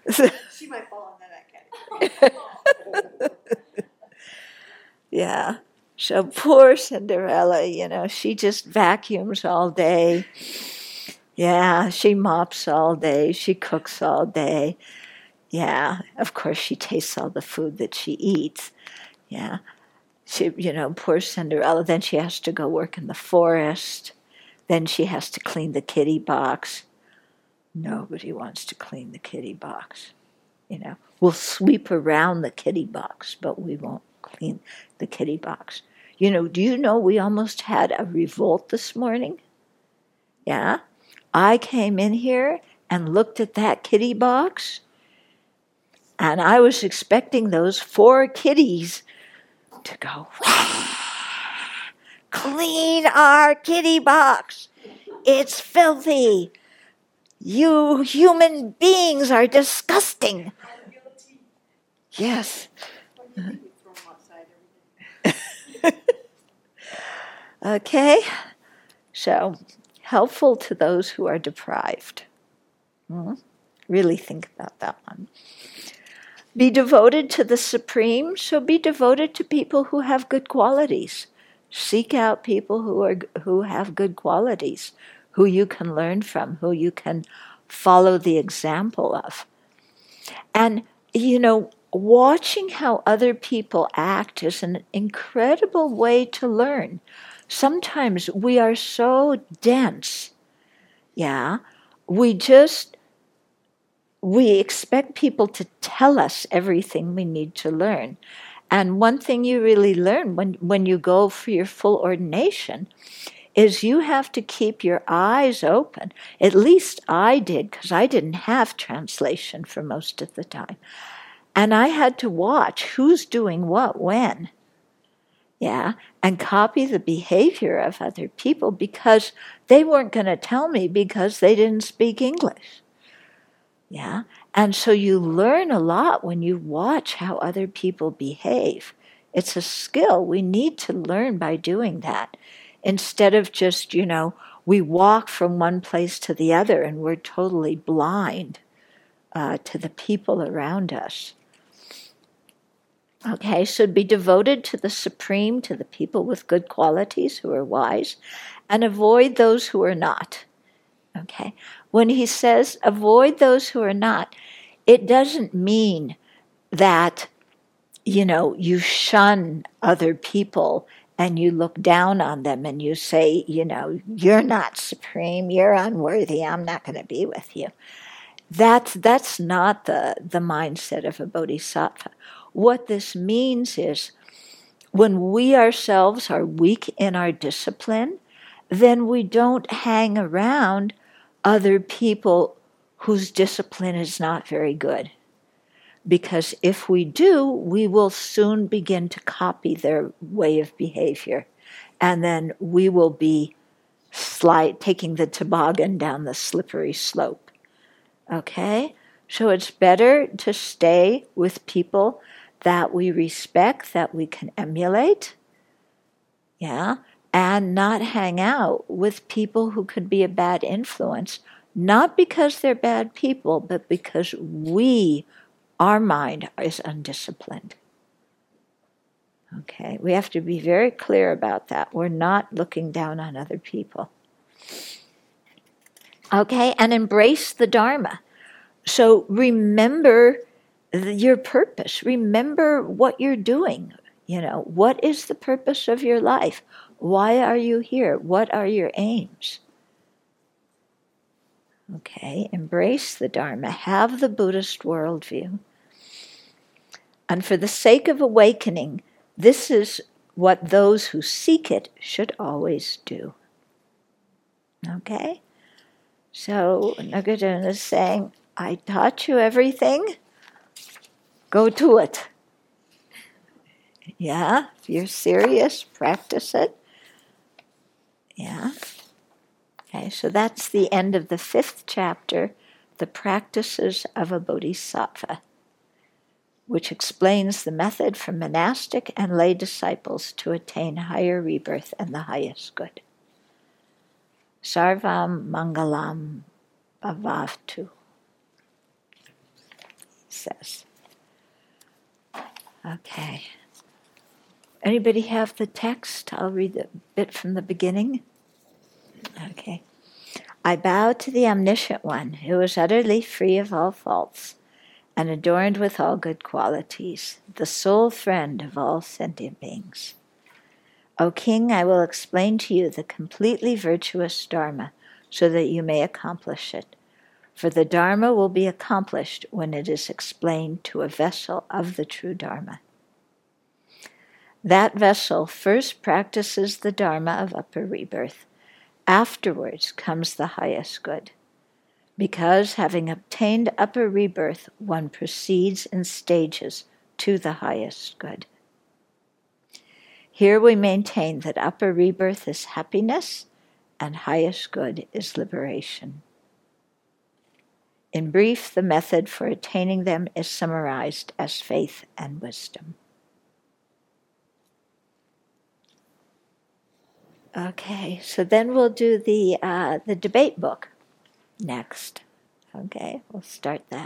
[LAUGHS] she might fall in that category. [LAUGHS] yeah. So poor Cinderella, you know, she just vacuums all day. Yeah, she mops all day. She cooks all day. Yeah, of course, she tastes all the food that she eats. Yeah. She, you know, poor Cinderella. Oh, then she has to go work in the forest. Then she has to clean the kitty box. Nobody wants to clean the kitty box. You know, we'll sweep around the kitty box, but we won't clean the kitty box. You know, do you know we almost had a revolt this morning? Yeah. I came in here and looked at that kitty box, and I was expecting those four kitties to go, clean our kitty box. It's filthy. You human beings are disgusting. Yes. [LAUGHS] Okay. So, helpful to those who are deprived. Hmm? Really think about that one. Be devoted to the supreme, so be devoted to people who have good qualities. Seek out people who are who have good qualities, who you can learn from, who you can follow the example of. And you know, watching how other people act is an incredible way to learn. Sometimes we are so dense. Yeah. We just we expect people to tell us everything we need to learn. And one thing you really learn when, when you go for your full ordination is you have to keep your eyes open. At least I did, because I didn't have translation for most of the time. And I had to watch who's doing what when. Yeah, and copy the behavior of other people because they weren't going to tell me because they didn't speak English. Yeah. And so you learn a lot when you watch how other people behave. It's a skill. We need to learn by doing that instead of just, you know, we walk from one place to the other and we're totally blind uh, to the people around us. Okay, so be devoted to the supreme, to the people with good qualities who are wise, and avoid those who are not. Okay, when he says avoid those who are not, it doesn't mean that, you know, you shun other people and you look down on them and you say, you know, you're not supreme, you're unworthy, I'm not going to be with you. That's, that's not the, the mindset of a bodhisattva. What this means is when we ourselves are weak in our discipline, then we don't hang around other people whose discipline is not very good. Because if we do, we will soon begin to copy their way of behavior. And then we will be slide, taking the toboggan down the slippery slope. Okay? So it's better to stay with people that we respect, that we can emulate. Yeah? and not hang out with people who could be a bad influence, not because they're bad people, but because we, our mind, is undisciplined. Okay, we have to be very clear about that. We're not looking down on other people. Okay, and embrace the Dharma. So remember your purpose, remember what you're doing. You know, what is the purpose of your life? Why are you here? What are your aims? Okay, embrace the Dharma, have the Buddhist worldview. And for the sake of awakening, this is what those who seek it should always do. Okay? So Nagarjuna is saying, I taught you everything. Go to it. Yeah, if you're serious, practice it. Yeah. Okay, so that's the end of the fifth chapter, The Practices of a Bodhisattva, which explains the method for monastic and lay disciples to attain higher rebirth and the highest good. Sarvam Mangalam Bhavatu says. Okay. Anybody have the text? I'll read a bit from the beginning. Okay. I bow to the omniscient one who is utterly free of all faults and adorned with all good qualities, the sole friend of all sentient beings. O king, I will explain to you the completely virtuous Dharma so that you may accomplish it. For the Dharma will be accomplished when it is explained to a vessel of the true Dharma. That vessel first practices the Dharma of upper rebirth. Afterwards comes the highest good. Because having obtained upper rebirth, one proceeds in stages to the highest good. Here we maintain that upper rebirth is happiness and highest good is liberation. In brief, the method for attaining them is summarized as faith and wisdom. Okay, so then we'll do the uh, the debate book next. Okay, we'll start that.